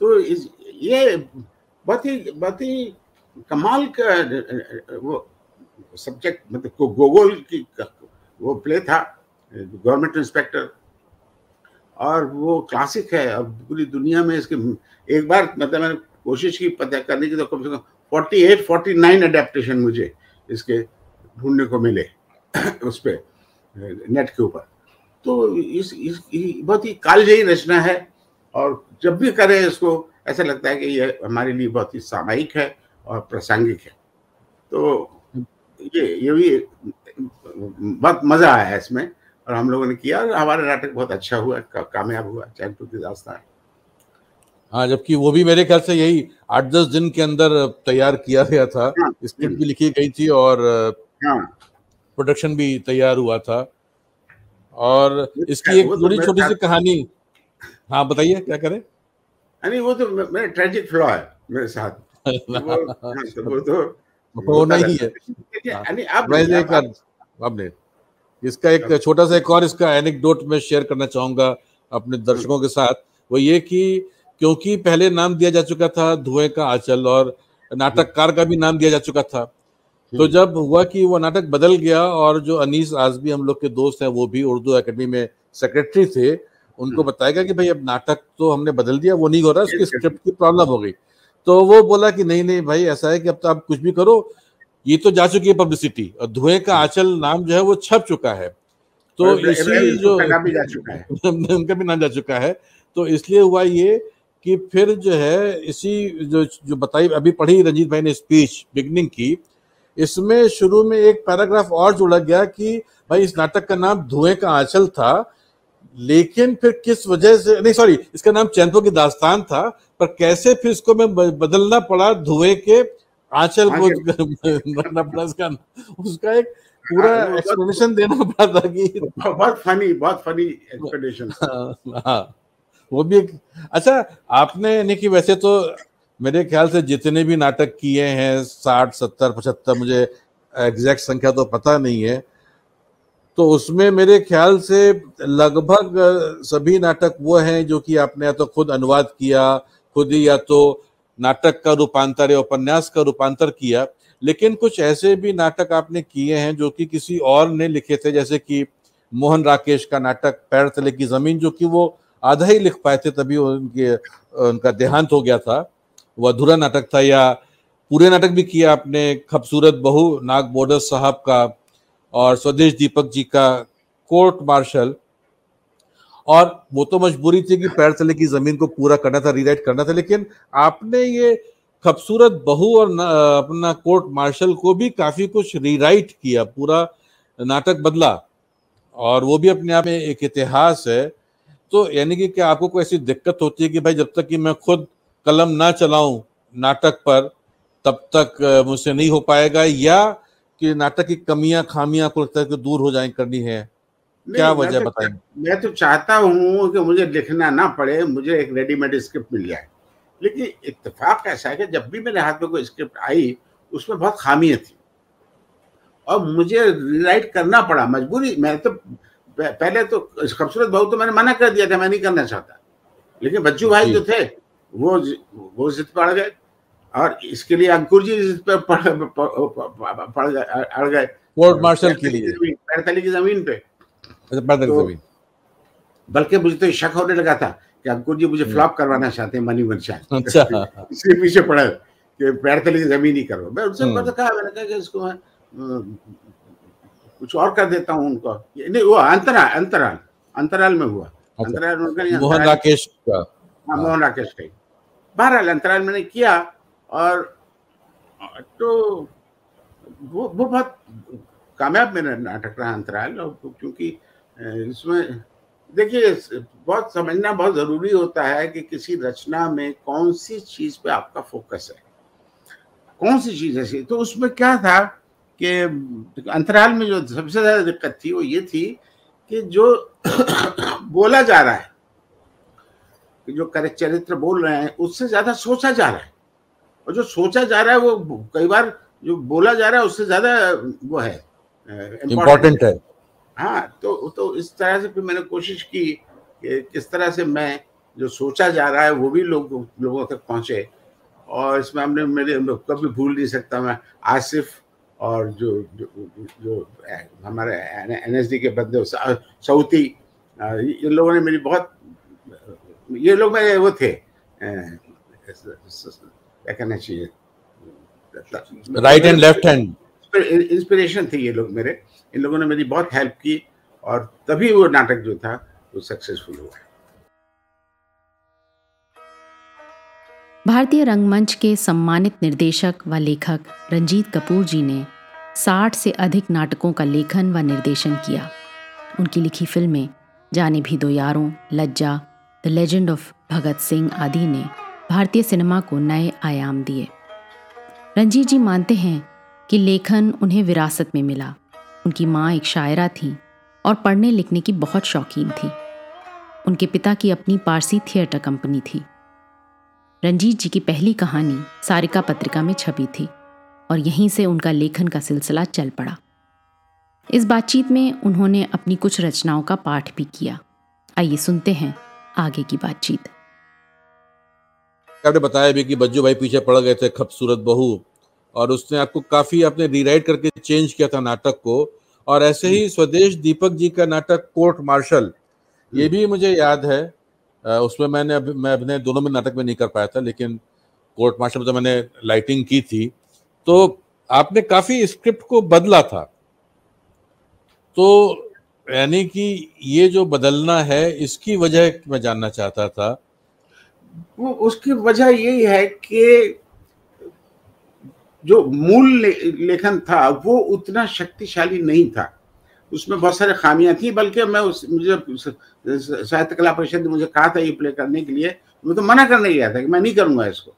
तो इस, ये बहुत ही बहुत ही कमाल का, वो सब्जेक्ट मतलब गोगोल की, वो प्ले था गवर्नमेंट इंस्पेक्टर और वो क्लासिक है अब पूरी दुनिया में इसके एक बार मतलब मैंने कोशिश की पता करने की तो कम से कम forty eight forty nine adaptation मुझे इसके ढूँढने को मिले *coughs* उस पर नेट के ऊपर। तो इस, इस बहुत ही कालजयी रचना है और जब भी करें इसको ऐसा लगता है कि ये हमारे लिए बहुत ही सामायिक है और प्रासंगिक है। तो ये ये भी बहुत मज़ा आया है इसमें। और हम लोगों ने किया और हमारा नाटक बहुत अच्छा हुआ का, कामयाब हुआ चैनपुर की दास्तान हाँ जबकि वो भी मेरे ख्याल से यही आठ दस दिन के अंदर तैयार किया गया था। हाँ, स्क्रिप्ट भी लिखी गई थी और हाँ, प्रोडक्शन भी तैयार हुआ था। और इसकी एक थोड़ी छोटी सी कहानी। हाँ बताइए क्या करें? नहीं वो तो मेरा ट्रेजिक फ्लॉ है मेरे साथ। *laughs* वो, हाँ, तो वो तो वो नहीं है। अब इसका एक छोटा सा एक और इसका एनेक्डोट में शेयर करना चाहूँगा अपने दर्शकों के साथ। वो ये कि क्योंकि पहले नाम दिया जा चुका था धुएँ का आंचल और नाटककार का भी नाम दिया जा चुका था। तो। जब हुआ कि वो नाटक बदल गया और जो अनीस आजमी हम लोग के दोस्त हैं वो भी उर्दू एकेडमी में सेक्रेटरी थे उनको। बताएगा कि भाई अब नाटक तो हमने बदल दिया वो नहीं हो रहा उसकी स्क्रिप्ट की प्रॉब्लम हो गई। तो वो बोला कि नहीं नहीं भाई ऐसा है कि अब तो आप कुछ भी करो ये तो जा चुकी है पब्लिसिटी और धुएँ का आंचल नाम जो है वो छप चुका है। तो इसी जो *laughs* उनका भी नाम जा चुका है। तो इसलिए हुआ ये कि फिर जो है इसी जो जो बताई अभी पढ़ी रंजीत भाई ने स्पीच बिगनिंग की इसमें शुरू में एक पैराग्राफ और जोड़ा गया कि भाई इस नाटक का नाम धुएँ का आंचल था लेकिन फिर किस वजह से नहीं सॉरी इसका नाम चैंपो की दास्तान था पर कैसे फिर इसको मैं बदलना पड़ा धुएँ के आंचल को बनना *laughs* पड़ा उसका उसका एक पूरा एक्सप्लेनेशन हाँ, देना पड़ा था कि बहुत फनी बहुत फनी एक्सप्लेनेशन *laughs* हाँ वो भी एक अच्छा आपने यानी कि वैसे तो मेरे ख्याल से जितने भी नाटक किए हैं साठ सत्तर पचहत्तर मुझे एग्जैक्ट संख्या तो पता नहीं है तो उसमें मेरे ख्याल से लगभग सभी नाटक वो हैं जो कि आपने या तो खुद अनुवाद किया खुद ही या तो नाटक का रूपांतर या उपन्यास का रूपांतर किया, लेकिन कुछ ऐसे भी नाटक आपने किए हैं जो कि किसी और ने लिखे थे, जैसे कि मोहन राकेश का नाटक पैर तले की ज़मीन, जो कि वो आधा ही लिख पाए थे, तभी उनके, उनका देहांत हो गया था। वो अधूरा नाटक था, या पूरे नाटक भी किया आपने, खूबसूरत बहू नाग बॉर्डर साहब का और स्वदेश दीपक जी का कोर्ट मार्शल। और वो तो मजबूरी थी कि पैर तले की ज़मीन को पूरा करना था रीराइट करना था, लेकिन आपने ये खूबसूरत बहू और अपना कोर्ट मार्शल को भी काफ़ी कुछ रीराइट किया, पूरा नाटक बदला। और वो भी अपने आप में एक इतिहास है। तो यानी कि क्या आपको कोई ऐसी दिक्कत होती है कि भाई जब तक कि मैं खुद कलम ना चलाऊं नाटक पर, तब तक मुझसे नहीं हो पाएगा, या कि नाटक की कमियाँ खामियाँ को लगता है कि दूर हो जाए करनी है? क्या वजह तो, बताएँ मैं तो चाहता हूँ कि मुझे लिखना ना पड़े मुझे एक रेडीमेड स्क्रिप्ट मिल जाए। लेकिन इतफाक ऐसा है कि जब भी मेरे हाथ में कोई स्क्रिप्ट आई उसमें बहुत खामियाँ थी। और मुझे रिराइट करना पड़ा मजबूरी मैं तो पहले तो खूबसूरत बहू तो मैंने मना कर दिया था मैं नहीं करना चाहता। लेकिन बच्चू भाई जो। थे वो वो जिद पड़ गए। और इसके लिए अंकुर जी जिद पर पड़ गए अड़ गए। कोर्ट मार्शल के लिए। पैरतली की ज़मीन पे। अच्छा, तो, बल्कि मुझे तो शक होने लगा था कि अंकुर जी मुझे फ्लॉप हम्म। करवाना चाहते हैं मनी मनशा अच्छा। *laughs* इसके पीछे पड़ा कि पैरतली की ज़मीन ही करो। मैं उनसे हम्म। कहा मैंने कहा कि इसको मैं कुछ और कर देता हूँ उनको। नहीं वो अंतराल अंतराल अंतराल में हुआ। अच्छा। अंतराल उनका मोहन राकेश का। हाँ मोहन राकेश का बहरहाल अंतराल मैंने किया और तो वो वो बहुत कामयाब मेरा नाटक रहा अंतराल और क्योंकि इसमें देखिए बहुत समझना बहुत ज़रूरी होता है कि किसी रचना में कौन सी चीज़ पे आपका फोकस है। कौन सी चीज़ ऐसी? तो उसमें क्या था कि अंतराल में जो सबसे ज़्यादा दिक्कत थी वो ये थी कि जो *coughs* बोला जा रहा है कि जो चरित्र बोल रहे हैं उससे ज़्यादा सोचा जा रहा है। और जो सोचा जा रहा है वो कई बार जो बोला जा रहा है उससे ज़्यादा वो है इम्पोर्टेंट है। हाँ तो तो इस तरह से फिर मैंने कोशिश की कि किस तरह से मैं जो सोचा जा रहा है वो भी लोग लोगों तक पहुँचे। और इसमें हमने मेरे कभी भूल नहीं सकता मैं आसिफ और जो जो, जो हमारे एन एस डी के बंदे सऊती ये लोगों ने मेरी बहुत ये लोग मेरे वो थे क्या कहना चाहिए? Right and left hand inspiration थे ये लोग मेरे। इन लोगों ने मेरी बहुत हेल्प की और तभी वो नाटक जो था, वो सक्सेसफुल हुआ। भारतीय रंगमंच के सम्मानित निर्देशक व लेखक रंजीत कपूर जी ने 60 से अधिक नाटकों का लेखन व निर्देशन किया। उनकी लिखी फ़िल्में जाने भी दो यारों, Lajja the legend of Bhagat Singh आदि ने भारतीय सिनेमा को नए आयाम दिए। रंजीत जी मानते हैं कि लेखन उन्हें विरासत में मिला। उनकी माँ एक शायरा थी और पढ़ने लिखने की बहुत शौकीन थी। उनके पिता की अपनी पारसी थिएटर कंपनी थी। रंजीत जी की पहली कहानी सारिका पत्रिका में छपी थी और यहीं से उनका लेखन का सिलसिला चल पड़ा। इस बातचीत में उन्होंने अपनी कुछ रचनाओं का पाठ भी किया। आइए सुनते हैं आगे की बातचीत। आपने बताया भी कि बज्जू भाई पीछे पड़ गए थे, खूबसूरत बहू। और उसने आपको काफ़ी आपने रीराइट करके चेंज किया था नाटक को। और ऐसे ही स्वदेश दीपक जी का नाटक कोर्ट मार्शल ये भी मुझे याद है। उसमें मैंने अभी मैं अभिनय दोनों में नाटक में नहीं कर पाया था लेकिन कोर्ट मार्शल में तो मैंने लाइटिंग की थी। तो आपने काफ़ी स्क्रिप्ट को बदला था। तो यानी कि ये जो बदलना है इसकी वजह मैं जानना चाहता था। वो उसकी वजह यही है कि जो मूल ले, लेखन था वो उतना शक्तिशाली नहीं था। उसमें बहुत सारे खामियाँ थी बल्कि मैं उस मुझे साहित्य कला परिषद ने मुझे कहा था ये प्ले करने के लिए मैं तो मना करने गया था कि मैं नहीं करूँगा इसको।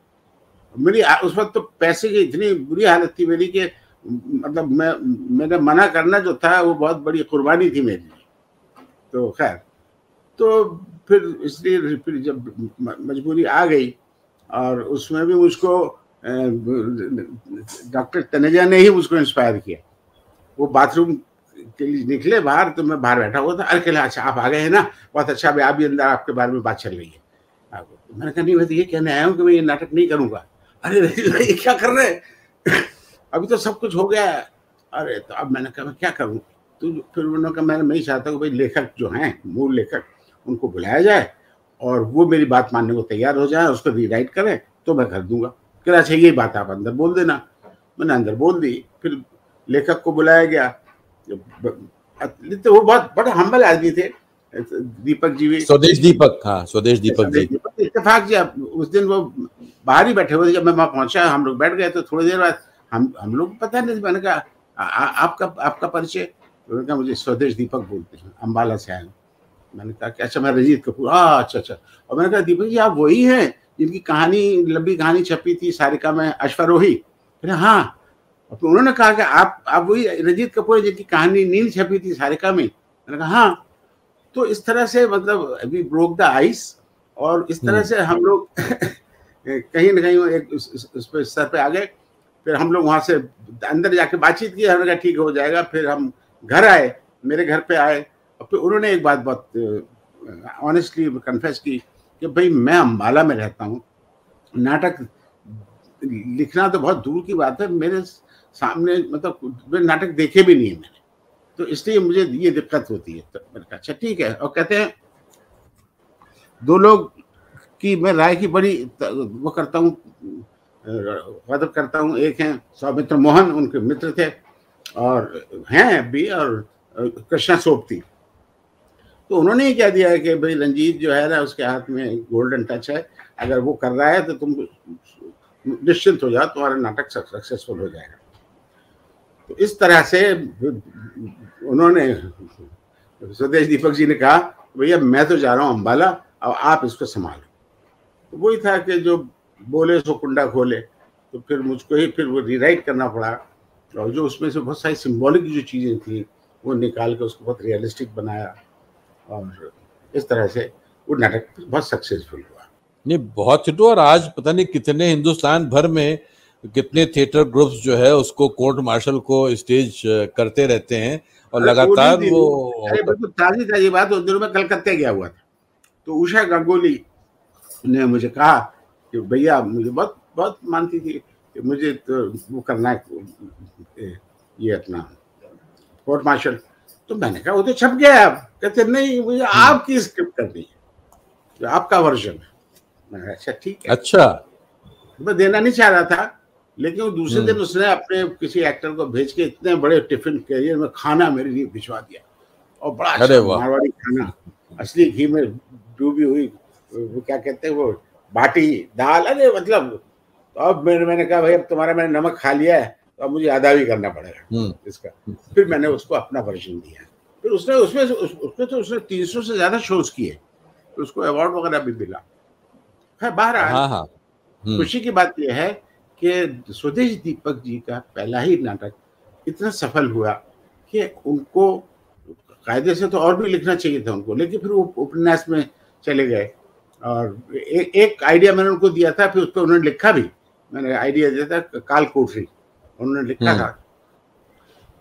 मेरी उस वक्त तो पैसे की इतनी बुरी हालत थी मेरी कि मतलब मैं मेरा मना करना जो था वो बहुत बड़ी कुर्बानी थी मेरी। तो खैर तो फिर इसलिए फिर जब मजबूरी आ गई और उसमें भी मुझको डॉक्टर तनेजा ने ही मुझको इंस्पायर किया। वो बाथरूम के लिए निकले बाहर तो मैं बाहर बैठा हुआ था। अरे, कहला अच्छा आप आ गए हैं ना? बहुत अच्छा भाई आप भी अंदर, आपके बारे में बात चल रही है। तो मैंने कहा, नहीं, मैं तो ये कहने आया हूँ कि मैं ये नाटक नहीं करूँगा। अरे ये क्या कर रहे हैं? *laughs* अभी तो सब कुछ हो गया है। अरे तो अब मैंने कहा, मैं क्या करूँ? तो फिर उन्होंने कहा मैंने मैं चाहता हूँ भाई लेखक जो हैं, मूल लेखक, उनको बुलाया जाए और वो मेरी बात मानने को तैयार हो जाए, उसको रीराइट करें तो मैं कर दूँगा। फिर अच्छा यही बात आप अंदर बोल देना। मैंने अंदर बोल दी। फिर लेखक को बुलाया गया। तो वो बहुत बड़े हम्बल आदमी थे। दीपक जी भी स्वदेश दीपक हाँ स्वदेश दीपक जी। इतफाक जी। उस दिन वो बाहर ही बैठे हुए जब मैं वहाँ पहुँचा हम लोग बैठ गए तो थोड़ी देर बाद हम हम लोग पता नहीं मैंने कहा आपका आपका परिचय? उन्होंने कहा मुझे स्वदेश दीपक बोलते हैं अम्बाला से आए मैंने कहा कि अच्छा मैं रजीत कपूर। हाँ अच्छा अच्छा। और मैंने कहा दीपक जी आप वही हैं? जिनकी कहानी लंबी कहानी छपी थी सारिका में अश्वरोही। फिर हाँ तो उन्होंने कहा कि आप आप वही रजीत कपूर जिनकी कहानी नींद छपी थी सारिका में। मैंने कहा हाँ तो इस तरह से मतलब अभी ब्रोक द आइस और इस तरह हम्म। से हम लोग कहीं ना कहीं एक उस पर स्तर पे आ गए। फिर हम लोग वहाँ से अंदर जाके बातचीत की हमने कहा ठीक हो जाएगा। फिर हम घर आए मेरे घर पे आए। और फिर उन्होंने एक बात बहुत ऑनेस्टली कन्फेस की कि भाई मैं अम्बाला में रहता हूँ। नाटक लिखना तो बहुत दूर की बात है। मेरे सामने मतलब नाटक देखे भी नहीं है मैंने। तो इसलिए मुझे ये दिक्कत होती है। तो मैंने कहा अच्छा ठीक है। और कहते हैं, दो लोग की मैं राय की बड़ी वो करता हूँ, मदद करता हूँ। एक हैं सौमित्र मोहन, उनके मित्र थे और हैं भी और कृष्णा सोपती। तो उन्होंने ही कह दिया है कि भाई रंजीत जो है ना, उसके हाथ में गोल्डन टच है। अगर वो कर रहा है तो तुम निश्चिंत हो जाओ, तुम्हारा नाटक सक्सेसफुल हो जाएगा। तो इस तरह से उन्होंने स्वदेश दीपक जी ने कहा, भैया, मैं तो जा रहा हूँ अम्बाला और आप इसको संभालो। तो वही था कि जो बोले, सो कुंडा खोले। तो फिर मुझको ही फिर वो रीराइट करना पड़ा। और जो उसमें से बहुत सारी सिम्बॉलिक जो चीज़ें थी, वो निकाल के उसको बहुत रियलिस्टिक बनाया। और इस तरह से वो नाटक बहुत सक्सेसफुल हुआ। नहीं बहुत हिट और आज पता नहीं कितने हिंदुस्तान भर में कितने थिएटर ग्रुप्स जो है उसको कोर्ट मार्शल को स्टेज करते रहते हैं और लगातार वो तो ताजी ताजी बात उस दिनों में कलकत्ते गया हुआ था। तो उषा गंगोली ने मुझे कहा कि भैया मुझे बहुत बहुत मानती थी कि मुझे तो वो करना है ये अपना कोर्ट मार्शल तो मैंने कहा वो तो छप गया। अब कहते नहीं मुझे हम्म। आपकी स्क्रिप्ट करनी है। जो आपका वर्जन है। मैंने अच्छा ठीक है। अच्छा। मैं देना नहीं चाह रहा था लेकिन दूसरे हम्म। दिन उसने अपने किसी एक्टर को भेज के इतने बड़े टिफ़िन कैरियर में खाना मेरे लिए भिजवा दिया। और बड़ा अच्छा मारवाड़ी खाना असली घी में डूबी हुई वो क्या कहते हैं वो बाटी दाल अरे मतलब तो अब मैंने मैंने कहा भाई अब तुम्हारा मैंने नमक खा लिया है। अब मुझे अदा भी करना पड़ेगा हम्म। इसका। फिर मैंने उसको अपना वर्जन दिया। फिर उसने उसमें उसमें तो उसने तीन सौ से ज़्यादा शोज़ किए। तो उसको अवार्ड वगैरह भी मिला। खैर बाहर हाँ हाँ। हम्म। खुशी की बात यह है कि स्वदेश दीपक जी का पहला ही नाटक इतना सफल हुआ कि उनको कायदे से तो और भी लिखना चाहिए था उनको लेकिन फिर वो उपन्यास में चले गए। और ए, एक आइडिया मैंने उनको दिया था फिर उस पर उन्होंने लिखा भी। मैंने आइडिया दिया था काल कोठरी उन्होंने लिखा हम्म। था।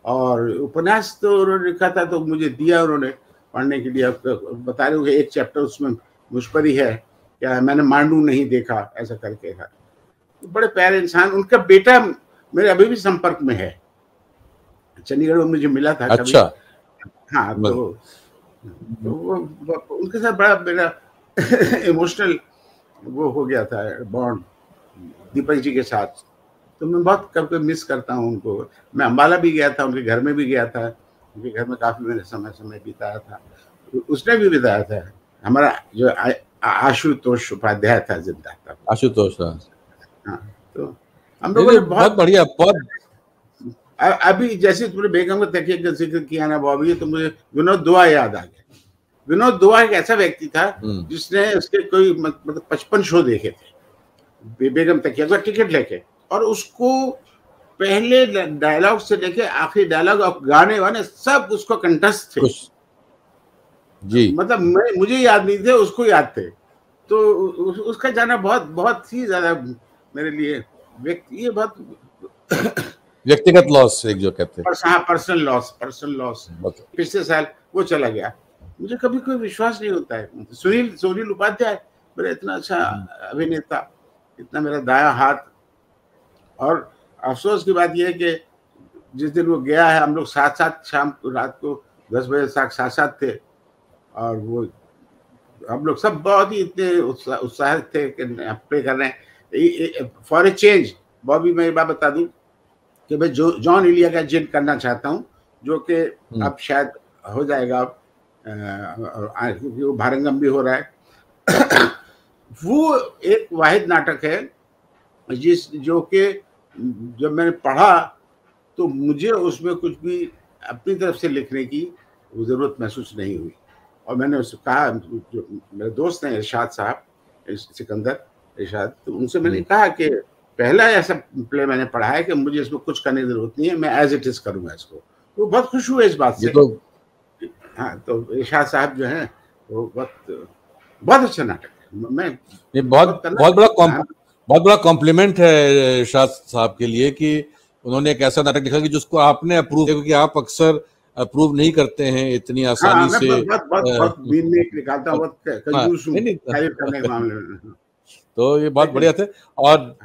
और उपन्यास तो उन्होंने लिखा था तो मुझे दिया उन्होंने पढ़ने के लिए। बता रहे हो एक चैप्टर उसमें मुझ पर ही है। क्या मैंने मांडू नहीं देखा? ऐसा करके था। तो बड़े प्यारे इंसान उनका बेटा मेरे अभी भी संपर्क में है। चंडीगढ़ में मुझे मिला था अच्छा। हाँ तो, तो वो, उनके साथ बड़ा मेरा *laughs* इमोशनल वो हो गया था बॉन्ड दीपक जी के साथ। तो मैं बहुत कभी कभी मिस करता हूँ उनको। मैं अम्बाला भी गया था उनके घर में भी गया था। उनके घर में काफ़ी मैंने समय समय बिताया था। उसने भी बिताया था। हमारा जो आशुतोष उपाध्याय था ज़िंदा था आशुतोष हाँ। तो हम लोगों ने बहुत बढ़िया बहुत अभी जैसे तुमने बेगम का तकिया का ज़िक्र किया ना बॉबी तो मुझे विनोद दुआ याद आ गया। विनोद दुआ एक ऐसा व्यक्ति था हम्म। जिसने उसके कोई मतलब पचपन शो देखे थे। बेगम तकिया का टिकट लेके। और उसको पहले डायलॉग से लेके आखिरी डायलॉग और गाने वाने सब उसको कंठस्थ थे। जी। मतलब मैं मुझे याद नहीं थे उसको याद थे। तो उस, उसका जाना बहुत बहुत ही ज़्यादा मेरे लिए व्यक्ति ये बहुत व्यक्तिगत लॉस एक जो कहते हैं। हाँ पर्सनल लॉस पर्सनल लॉस पिछले साल वो चला गया। मुझे कभी कोई विश्वास नहीं होता है। सुनील सुनील उपाध्याय मेरा इतना अच्छा हम्म। अभिनेता इतना मेरा दाया हाथ और अफसोस की बात यह है कि जिस दिन वो गया है हम लोग साथ साथ शाम को रात को दस बजे तक साथ साथ थे और वो हम लोग सब बहुत ही इतने उत्साहित थे कि प्ले कर रहे हैं फॉर ए चेंज बॉबी मैं ये बात बता दूँ कि मैं जो जॉन इलिया का जिन करना चाहता हूँ जो कि हम्म। अब शायद हो जाएगा क्योंकि वो भारंगम भी हो रहा है *coughs* वो एक वाहिद नाटक है जिस जो कि जब मैंने पढ़ा तो मुझे उसमें कुछ भी अपनी तरफ़ से लिखने की ज़रूरत महसूस नहीं हुई और मैंने उससे कहा जो मेरे दोस्त हैं इरशाद साहब सिकंदर इरशाद तो उनसे मैंने हम्म। कहा कि पहला ऐसा प्ले मैंने पढ़ा है कि मुझे इसमें कुछ करने की ज़रूरत नहीं है मैं एज इट इज़ करूँगा इसको तो बहुत खुश हुए इस बात से तो हाँ तो इरशाद साहब जो है वो बहुत बहुत अच्छा नाटक है मैं ये बहुत बहुत बड़ा। बहुत बड़ा कॉम्प्लीमेंट है इरशाद साहब के लिए कि उन्होंने एक ऐसा नाटक लिखा कि जिसको आपने अप्रूव क्योंकि आप अक्सर अप्रूव नहीं करते हैं इतनी हाँ, आसानी हाँ, से। निकालता हूँ *laughs* तो ये बहुत बढ़िया थे। और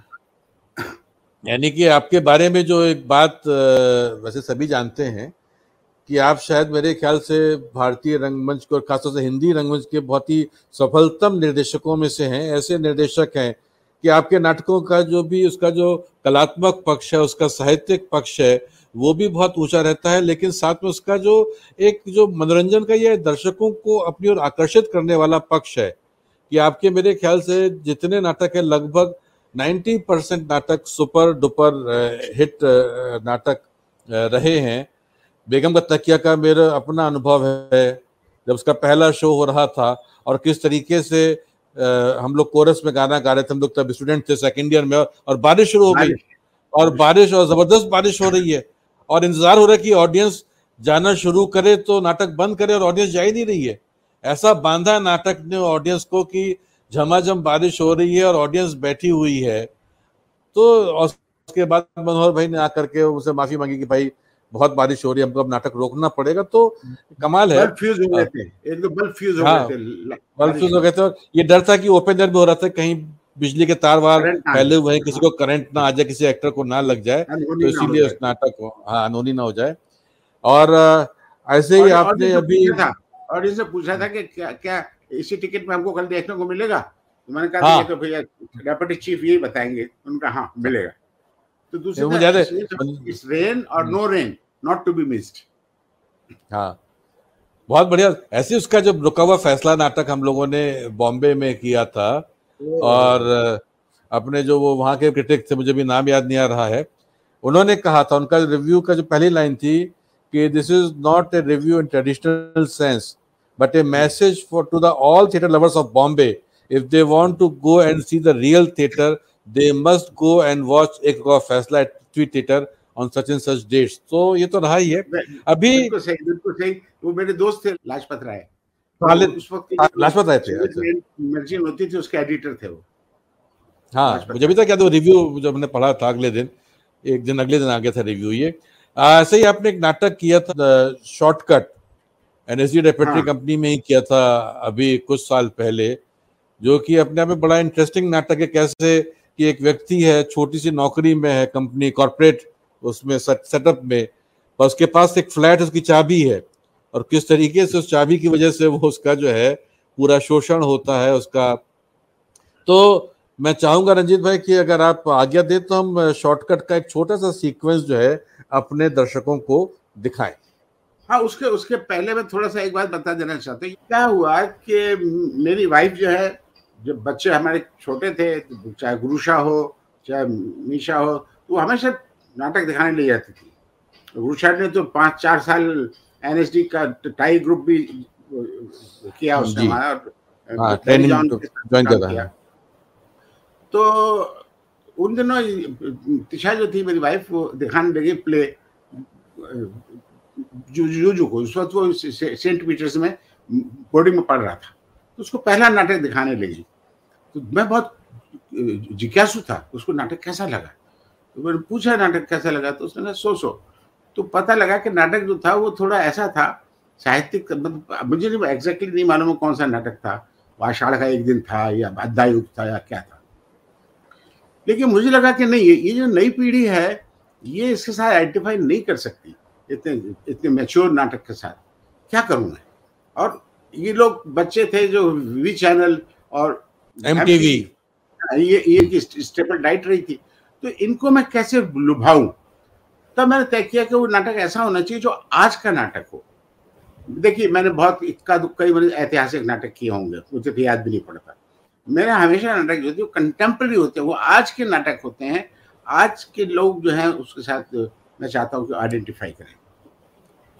यानी कि आपके बारे में जो एक बात वैसे सभी जानते हैं कि आप शायद मेरे ख्याल से भारतीय रंगमंच को और खासतौर से हिंदी रंगमंच के बहुत ही सफलतम निर्देशकों में से हैं ऐसे निर्देशक हैं कि आपके नाटकों का जो भी, उसका जो कलात्मक पक्ष है, उसका साहित्यिक पक्ष है, वो भी बहुत ऊँचा रहता है, लेकिन साथ में उसका जो एक जो मनोरंजन का यह दर्शकों को अपनी ओर आकर्षित करने वाला पक्ष है कि आपके मेरे ख्याल से जितने नाटक है, लगभग 90 परसेंट नाटक सुपर डुपर हिट नाटक रहे हैं। बेगम का तकिया का मेरा अपना अनुभव है, जब उसका पहला शो हो रहा था, और किस तरीके से हम लोग कोरस में गाना गा रहे थे हम लोग तब स्टूडेंट थे सेकेंड ईयर में और बारिश शुरू हो गई। और बारिश और ज़बरदस्त बारिश हो रही है। और इंतज़ार हो रहा है कि ऑडियंस जाना शुरू करे तो नाटक बंद करे और ऑडियंस जा ही नहीं रही है। ऐसा बांधा नाटक ने ऑडियंस को कि झमाझम बारिश हो रही है और ऑडियंस बैठी हुई है। तो उसके बाद मनोहर भाई ने आकर के उनसे माफ़ी मांगी कि भाई बहुत बारिश हो रही है हमको अब नाटक रोकना पड़ेगा तो कमाल है। फ्यूज हो गए थे तो बल्ब फ्यूज हो गए थे बल्ब फ्यूज हो गए थे ये डर था कि ओपन एयर में हो रहा था कहीं बिजली के तार वार पहले हुए किसी को करंट ना आ जाए किसी एक्टर को ना लग जाए तो इसीलिए उस नाटक को हाँ अनोनी ना हो जाए। और ऐसे ही आपने अभी और इनसे पूछा था कि क्या क्या इसी टिकट में हमको कल देखने को मिलेगा? तो मैंने कहा हाँ। तो भैया डेप्यूटी चीफ यही बताएँगे। उनका हाँ मिलेगा। तो दूसरी रेन और no rain not to be missed हाँ। बहुत बढ़िया। ऐसे उसका जब रुका हुआ फैसला नाटक हम लोगों ने बॉम्बे में किया था और अपने जो वो वहाँ के क्रिटिक थे मुझे भी नाम याद नहीं आ रहा है उन्होंने कहा था उनका रिव्यू का जो पहली लाइन थी कि this is not a review in traditional sense but a message for to the all theater lovers of Bombay. If they want to go and see the real theater, they must go and watch एक फैसला Tweet Theater on such and such तो ये तो रहा ही है। अभी बिल्कुल सही बिल्कुल सही। वो मेरे दोस्त थे लाजपत राय। उस वक्त लाजपत राय थे मैगजीन होती थी उसके एडिटर थे वो। हाँ मुझे भी था क्या तो रिव्यू जब मैंने पढ़ा था अगले दिन। एक दिन अगले दिन आ गया था रिव्यू ये। ऐसे ही आपने एक नाटक किया था शॉर्टकट एनएसडी डेप्यूटी हाँ। कंपनी में ही किया था अभी कुछ साल पहले जो कि अपने आप में बड़ा इंटरेस्टिंग नाटक है कैसे कि एक व्यक्ति है छोटी सी नौकरी में है, कंपनी कॉरपोरेट, उसमें सेटअप में, और उसके पास एक फ्लैट, उसकी चाबी है, और किस तरीके से उस चाबी की वजह से वो उसका जो है, पूरा शोषण होता है उसका। तो मैं चाहूँगा रंजीत भाई कि अगर आप आज्ञा दे तो हम शॉर्टकट का एक छोटा सा सीक्वेंस जो है, अपने दर्शकों को दिखाएँ। हाँ उसके उसके पहले मैं थोड़ा सा एक बात बता देना चाहता हूँ। क्या हुआ कि मेरी वाइफ जो है जब बच्चे हमारे छोटे थे चाहे गुरुषा हो चाहे मीशा हो तो हमेशा नाटक दिखाने ले जाती थी। गुरुषा ने तो पाँच चार साल एनएसडी का टाई ग्रुप भी किया उसने हमारा हाँ, तो उन दिनों तिशा जो थी मेरी वाइफ वो दिखाने लगी प्ले जूजू को। उस वक्त वो सेंट पीटर्स में बोर्डिंग में पढ़ रहा था। तो उसको पहला नाटक दिखाने लगी। तो मैं बहुत जिज्ञासु था, उसको नाटक कैसा लगा? तो मैंने पूछा, नाटक कैसा लगा? तो उसने कहा सो सो तो पता लगा कि नाटक जो था, वो थोड़ा ऐसा था, साहित्यिक मतलब मुझे नहीं एग्जैक्टली नहीं मालूम कौन सा नाटक था आषाढ़ का एक दिन था या अध्याय था या क्या था। लेकिन मुझे लगा कि नहीं, ये जो नई पीढ़ी है, ये इसके साथ आइडेंटिफाई नहीं कर सकती, इतने इतने मेच्योर नाटक के साथ। क्या करूँ मैं? और ये लोग बच्चे थे जो वी चैनल और एमटीवी ये ये स्टेपल डाइट रही थी तो इनको मैं कैसे लुभाऊं? तब मैंने तय किया कि वो नाटक ऐसा होना चाहिए जो आज का नाटक हो। देखिए मैंने बहुत इक्का दुक्का ही मैंने ऐतिहासिक नाटक किए होंगे मुझे तो याद भी नहीं पड़ता। मेरे हमेशा नाटक जो थे वो कंटेम्प्रेरी होते हैं वो आज के नाटक होते हैं। आज के लोग जो हैं उसके साथ मैं चाहता हूँ कि आइडेंटिफाई करें।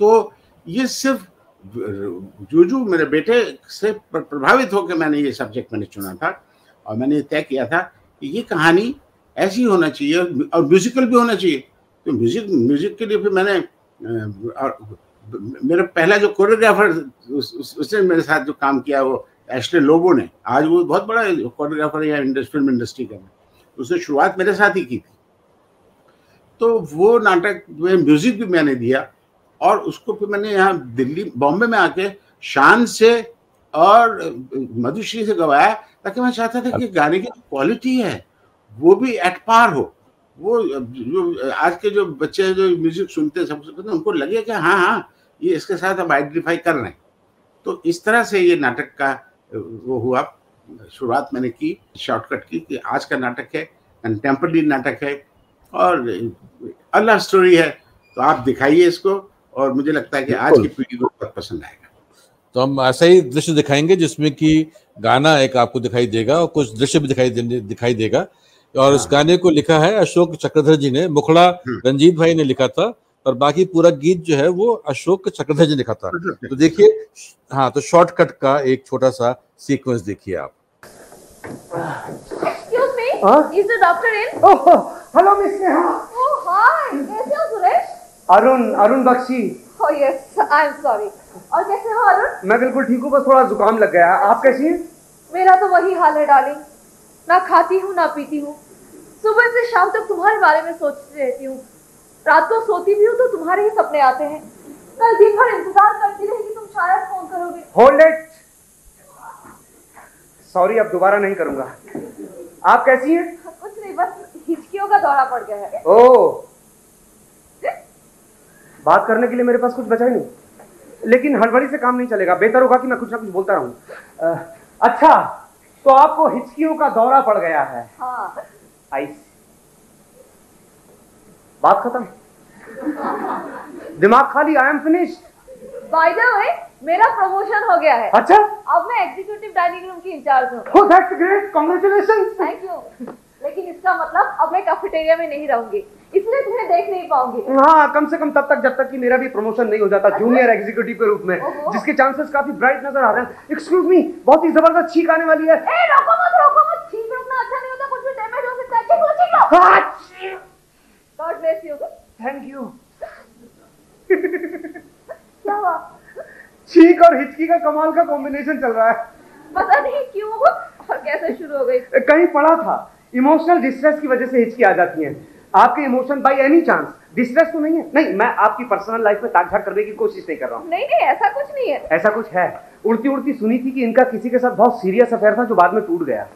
तो ये सिर्फ़ जूजू मेरे बेटे से प्रभावित होकर मैंने ये सब्जेक्ट मैंने चुना था और मैंने तय किया था कि ये कहानी ऐसी होना चाहिए और म्यूजिकल भी होना चाहिए। तो म्यूज़िक म्यूज़िक के लिए फिर मैंने और मेरा पहला जो कोरियोग्राफर उस, उस, उसने मेरे साथ जो काम किया वो एशले लोबो ने। आज वो बहुत बड़ा कोरियोग्राफर है फ़िल्म इंडस्ट्री का। उसने शुरुआत मेरे साथ ही की थी। तो वो नाटक में म्यूज़िक भी मैंने दिया। और उसको फिर मैंने यहाँ दिल्ली, बॉम्बे में आके शान से और मधुश्री से गवाया, ताकि मैं चाहता था कि गाने की क्वालिटी है, वो भी एट पार हो। वो, जो आज के जो बच्चे जो म्यूज़िक सुनते हैं सबसे पहले उनको लगे कि हाँ हाँ ये इसके साथ हम आइडेंटिफाई कर रहे हैं। तो इस तरह से ये नाटक का, वो हुआ। शुरुआत मैंने की शॉर्टकट की कि आज का नाटक है कंटेम्प्रेरी नाटक है, और अल्लाह स्टोरी है तो आप दिखाइए इसको। और मुझे लगता है कि आज की पीढ़ी को बहुत पसंद आएगा। तो हम ऐसा ही दृश्य दिखाएँगे जिसमें कि गाना एक आपको दिखाई देगा और कुछ दृश्य भी दिखाई दिखाई देगा। और इस हाँ। गाने को लिखा है अशोक चक्रधर जी ने मुखड़ा हम्म। रंजीत भाई ने लिखा था और बाकी पूरा गीत जो है वो अशोक चक्रधर जी ने लिखा था। तो देखिए हाँ तो शॉर्टकट का एक छोटा सा सीक्वेंस देखिए आप। Hello miss Neha. ओह हाय कैसे हो सुरेश? अरुण अरुण बख्शी। Oh yes और कैसे हो अरुण? मैं बिल्कुल ठीक हूँ बस थोड़ा जुकाम लग गया। आप कैसी हैं? मेरा तो वही हाल है डार्लिंग ना खाती हूँ ना पीती हूँ। सुबह से शाम तक तुम्हारे बारे में सोचती रहती हूँ। रात को सोती भी हूँ तो तुम्हारे ही सपने आते हैं। कल दिन भर इंतज़ार करती रहेगी तुम शायद फ़ोन करोगे? होल्ड इट सॉरी अब दोबारा नहीं करूँगा। आप कैसी हैं? कुछ नहीं बस हिचकियों का दौरा पड़ गया है। ओह बात करने के लिए मेरे पास कुछ बचा ही नहीं। लेकिन हड़बड़ी से काम नहीं चलेगा। बेहतर होगा कि मैं कुछ ना कुछ बोलता रहूँ। अच्छा तो आपको हिचकियों का दौरा पड़ गया है। हाँ। आइस बात खत्म। दिमाग खाली I am finish by the way मेरा प्रमोशन हो गया है। अच्छा? अब मैं एग्जीक्यूटिव डाइनिंग रूम की इंचार्ज हूँ। Oh, that's great! Congratulations! Thank you लेकिन इसका मतलब अब मैं कैफेटेरिया में नहीं रहूँगी। इसलिए तुम्हें देख नहीं पाऊँगी। हाँ कम से कम तब तक जब तक कि मेरा भी प्रमोशन नहीं हो जाता जूनियर अच्छा। एग्जीक्यूटिव के रूप में जिसके चांसेस काफ़ी ब्राइट नज़र आ रहे हैं। एक्सक्यूज मी बहुत ही ज़बरदस्त छींक आने वाली है। ए रोको मत रोको मत। छींक रुकना अच्छा नहीं होता कुछ भी डैमेज हो सकता है। चीख लो लो। God bless you thank you क्या हुआ? छींक और हिचकी का कमाल का कॉम्बिनेशन चल रहा है। पता नहीं क्यों और कैसे शुरू हो गई? कहीं पढ़ा था इमोशनल डिस्ट्रेस की वजह से हिचकी आ जाती है। आपके emotion by any chance distress तो नहीं है। नहीं मैं आपकी पर्सनल लाइफ में ताक झाक करने की कोशिश नहीं कर रहा हूँ। नहीं नहीं ऐसा कुछ नहीं है। ऐसा कुछ है। उड़ती उड़ती सुनी थी कि इनका किसी के साथ बहुत सीरियस अफेयर था जो बाद में टूट गया।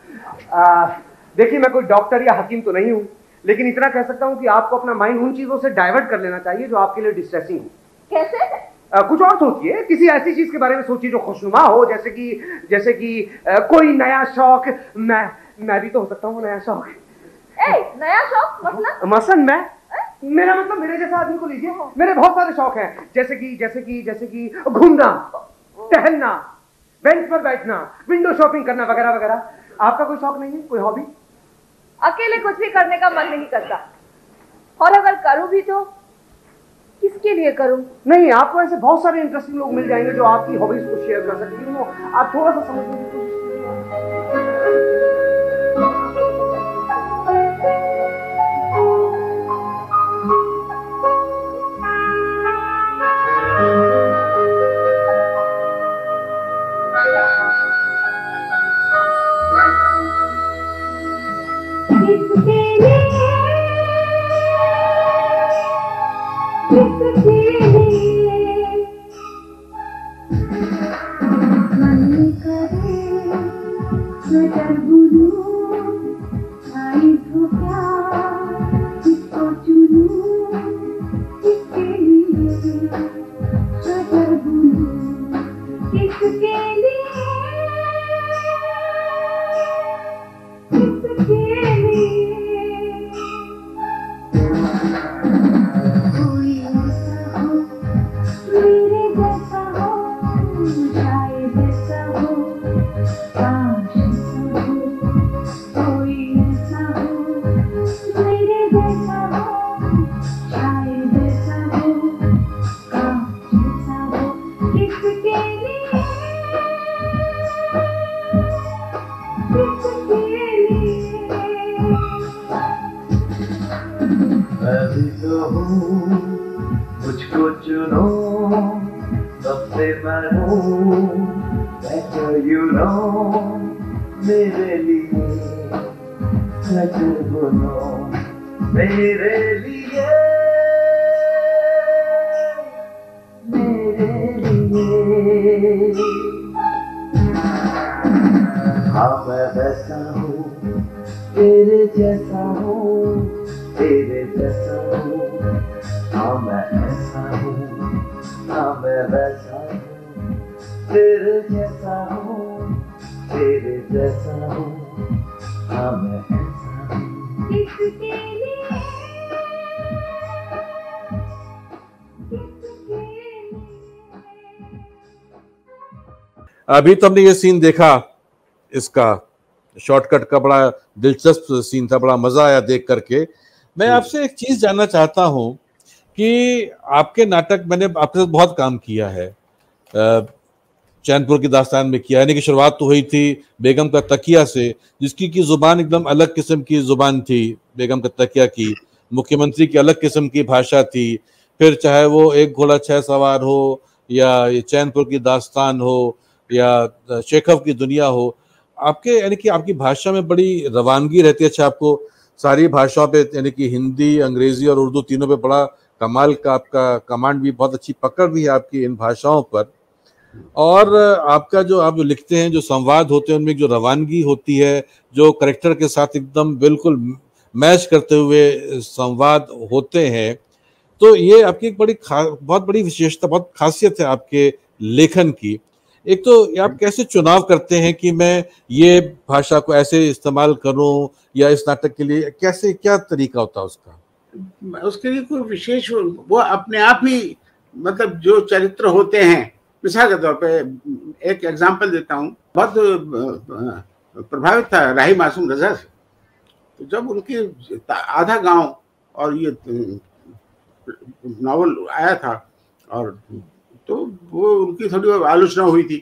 देखिए मैं कोई डॉक्टर या हकीम तो नहीं हूँ लेकिन इतना कह सकता हूँ कि आपको अपना माइंड उन चीज़ों से डाइवर्ट कर लेना चाहिए जो आपके लिए डिस्ट्रेसिंग हो। कैसे? आ, कुछ और सोचिए। किसी ऐसी चीज़ के बारे में सोचिए जो खुशनुमा हो जैसे कि जैसे कि आ, कोई नया शौक मैं मैं भी तो हो सकता हूँ नया शौक। ए नया शौक मतलब मसन मैं? मेरा मतलब मेरे जैसा आदमी को लीजिए। मेरे बहुत सारे शौक हैं। जैसे कि जैसे कि जैसे कि घूमना टहलना बेंच पर बैठना विंडो शॉपिंग करना वगैरह वगैरह। आपका कोई शौक नहीं है? कोई हॉबी अकेले कुछ भी करने का मन नहीं करता। और अगर करूँ भी तो किसके लिए करूँ? नहीं आपको ऐसे बहुत सारे इंटरेस्टिंग लोग मिल जाएँगे जो आपकी हॉबीज को शेयर कर सकते हैं। आप थोड़ा सा समझने की कोशिश किसके अभी तो हमने ये सीन देखा इसका शॉर्टकट का बड़ा दिलचस्प सीन था बड़ा मज़ा आया देख करके। मैं आपसे एक चीज़ जानना चाहता हूँ कि आपके नाटक मैंने आपके साथ बहुत काम किया है। चैनपुर की दास्तान में किया यानी कि शुरुआत तो हुई थी बेगम का तकिया से जिसकी की ज़ुबान एकदम अलग किस्म की ज़ुबान थी बेगम का तकिया की। मुख्यमंत्री की अलग किस्म की भाषा थी। फिर चाहे वो एक घोड़ा छह सवार हो या चैनपुर की दास्तान हो या शेखव की दुनिया हो, आपके, यानी कि आपकी भाषा में बड़ी रवानगी रहती है। अच्छा आपको सारी भाषाओं पे, यानी कि हिंदी, अंग्रेज़ी और उर्दू तीनों पे बड़ा कमाल का आपका कमांड भी, बहुत अच्छी पकड़ भी है आपकी इन भाषाओं पर। और आपका जो आप जो लिखते हैं, जो संवाद होते हैं, उनमें जो रवानगी होती है, जो करेक्टर के साथ एकदम बिल्कुल मैच करते हुए संवाद होते हैं तो ये आपकी एक बड़ी बहुत बड़ी विशेषता, बहुत खासियत है आपके लेखन की। एक तो आप कैसे चुनाव करते हैं कि मैं ये भाषा को ऐसे इस्तेमाल करूँ या इस नाटक के लिए, कैसे, क्या तरीका होता है उसका? उसके लिए कोई विशेष वो अपने आप ही मतलब जो चरित्र होते हैं, मिसाल के तौर पे एक एग्जांपल देता हूँ। बहुत प्रभावित था राही मासूम रजा से। तो जब उनकी आधा गाँव और ये नावल आया था और तो वो उनकी थोड़ी बहुत आलोचना हुई थी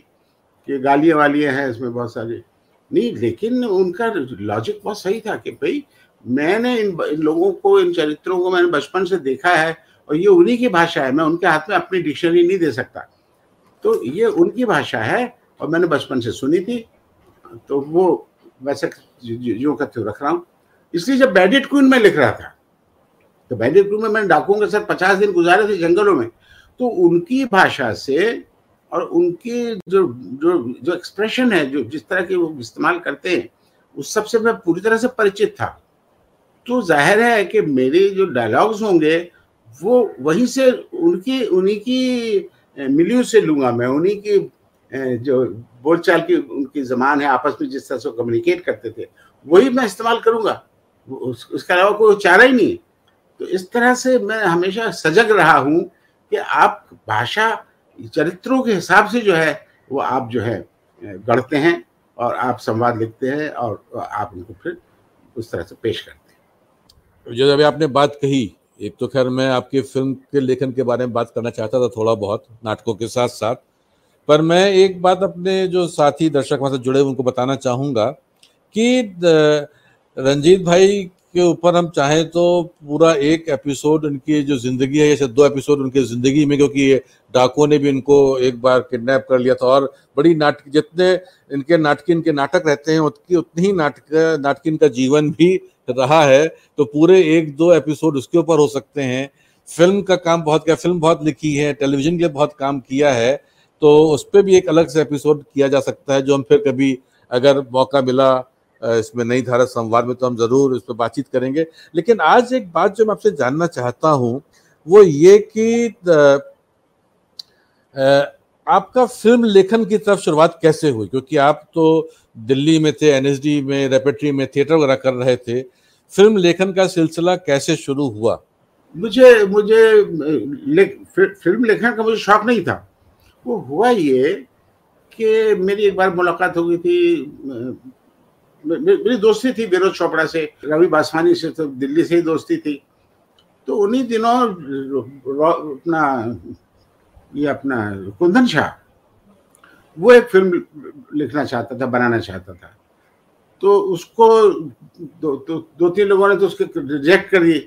कि गालियाँ वालियाँ हैं इसमें बहुत सारी। नहीं लेकिन उनका लॉजिक बहुत सही था कि भाई मैंने इन, इन लोगों को इन चरित्रों को मैंने बचपन से देखा है और ये उन्हीं की भाषा है मैं उनके हाथ में अपनी डिक्शनरी नहीं दे सकता। तो ये उनकी भाषा है और मैंने बचपन से सुनी थी तो वो वैसे जो हुए रख रहा हूँ। इसलिए जब बैडिट क्वीन में लिख रहा था तो बैंडिट क्रू में मैंने डाकुओं के साथ पचास दिन गुजारे थे जंगलों में तो उनकी भाषा से और उनकी जो जो जो एक्सप्रेशन है जो जिस तरह के वो इस्तेमाल करते हैं उस सबसे मैं पूरी तरह से परिचित था तो ज़ाहिर है कि मेरे जो डायलॉग्स होंगे वो वहीं से उनकी उन्हीं की मिलियों से लूँगा मैं उन्हीं की जो बोलचाल की उनकी जबान है आपस में जिस तरह से कम्युनिकेट करते थे वही मैं इस्तेमाल करूँगा उस, उसके अलावा कोई चारा ही नहीं। तो इस तरह से मैं हमेशा सजग रहा हूँ कि आप भाषा चरित्रों के हिसाब से जो है, वो आप जो है, गढ़ते हैं और आप संवाद लिखते हैं और आप उनको फिर उस तरह से पेश करते हैं। जो अभी आपने बात कही, एक तो खैर मैं आपकी फ़िल्म के लेखन के बारे में बात करना चाहता था थोड़ा बहुत, नाटकों के साथ साथ पर मैं एक बात अपने जो साथी दर्शक हमारे साथ जुड़े उनको बताना चाहूँगा कि रंजीत भाई के ऊपर हम चाहें तो पूरा एक एपिसोड उनकी जो ज़िंदगी है जैसे दो एपिसोड उनकी ज़िंदगी में, क्योंकि ये डाकुओं ने भी इनको एक बार किडनैप कर लिया था। और बड़ी नाटक जितने इनके नाटकीन के नाटक रहते हैं उतनी उतनी ही नाटक, नाटकीन का जीवन भी रहा है। तो पूरे एक दो एपिसोड उसके ऊपर हो सकते हैं। फ़िल्म का काम बहुत किया, फ़िल्म बहुत लिखी है टेलीविज़न के लिए बहुत काम किया है। तो उस पर भी एक अलग से एपिसोड किया जा सकता है, जो हम फिर कभी अगर मौका मिला इसमें नई धारा संवाद में तो हम ज़रूर इस पर बातचीत करेंगे। लेकिन आज एक बात जो मैं आपसे जानना चाहता हूँ वो ये कि आपका फ़िल्म लेखन की तरफ़ शुरुआत कैसे हुई? क्योंकि आप तो दिल्ली में थे एनएसडी में रेपेट्री में थिएटर वगैरह कर रहे थे। फ़िल्म लेखन का सिलसिला कैसे शुरू हुआ? मुझे मुझे ले, फ़िल्म लेखन का मुझे शौक नहीं था। वो हुआ ये कि मेरी एक बार मुलाकात हो गई थी मेरी दोस्ती थी विनोद चोपड़ा से रवि बासवानी से तो दिल्ली से ही दोस्ती थी। तो उन्हीं दिनों अपना ये अपना कुंदन शाह वो एक फ़िल्म लिखना चाहता था बनाना चाहता था। तो उसको दो, दो, दो तीन लोगों ने तो उसके रिजेक्ट कर दिए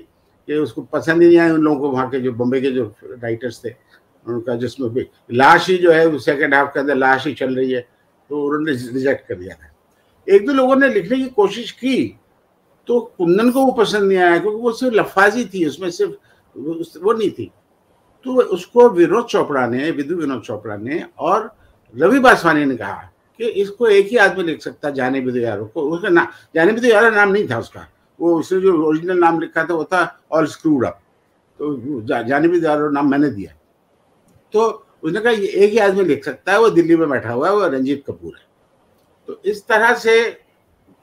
कि उसको पसंद ही नहीं आया उन लोगों को वहाँ के जो बम्बे के जो राइटर्स थे उनका जिसमें भी लाश ही जो है सेकेंड हाफ़ के अंदर लाश ही चल रही है तो उन्होंने रिजेक्ट कर दिया था। एक दो लोगों ने लिखने की कोशिश की तो कुंदन को वो पसंद नहीं आया क्योंकि वो सिर्फ़ लफाजी थी उसमें सिर्फ़ वो नहीं थी। तो उसको विनोद चोपड़ा ने विधु विनोद चोपड़ा ने और रवि बासवानी ने कहा कि इसको एक ही आदमी लिख सकता जाने विधु यारो को। उसका नाम जाने विधु यारो नाम नहीं था उसका। वो उसने जो ओरिजिनल नाम लिखा था वो था ऑल स्क्रूड अप तो जा, जाने विधु यारो नाम मैंने दिया। तो उसने कहा एक ही आदमी लिख सकता है वो दिल्ली में बैठा हुआ है वो रंजीत कपूर है। तो इस तरह से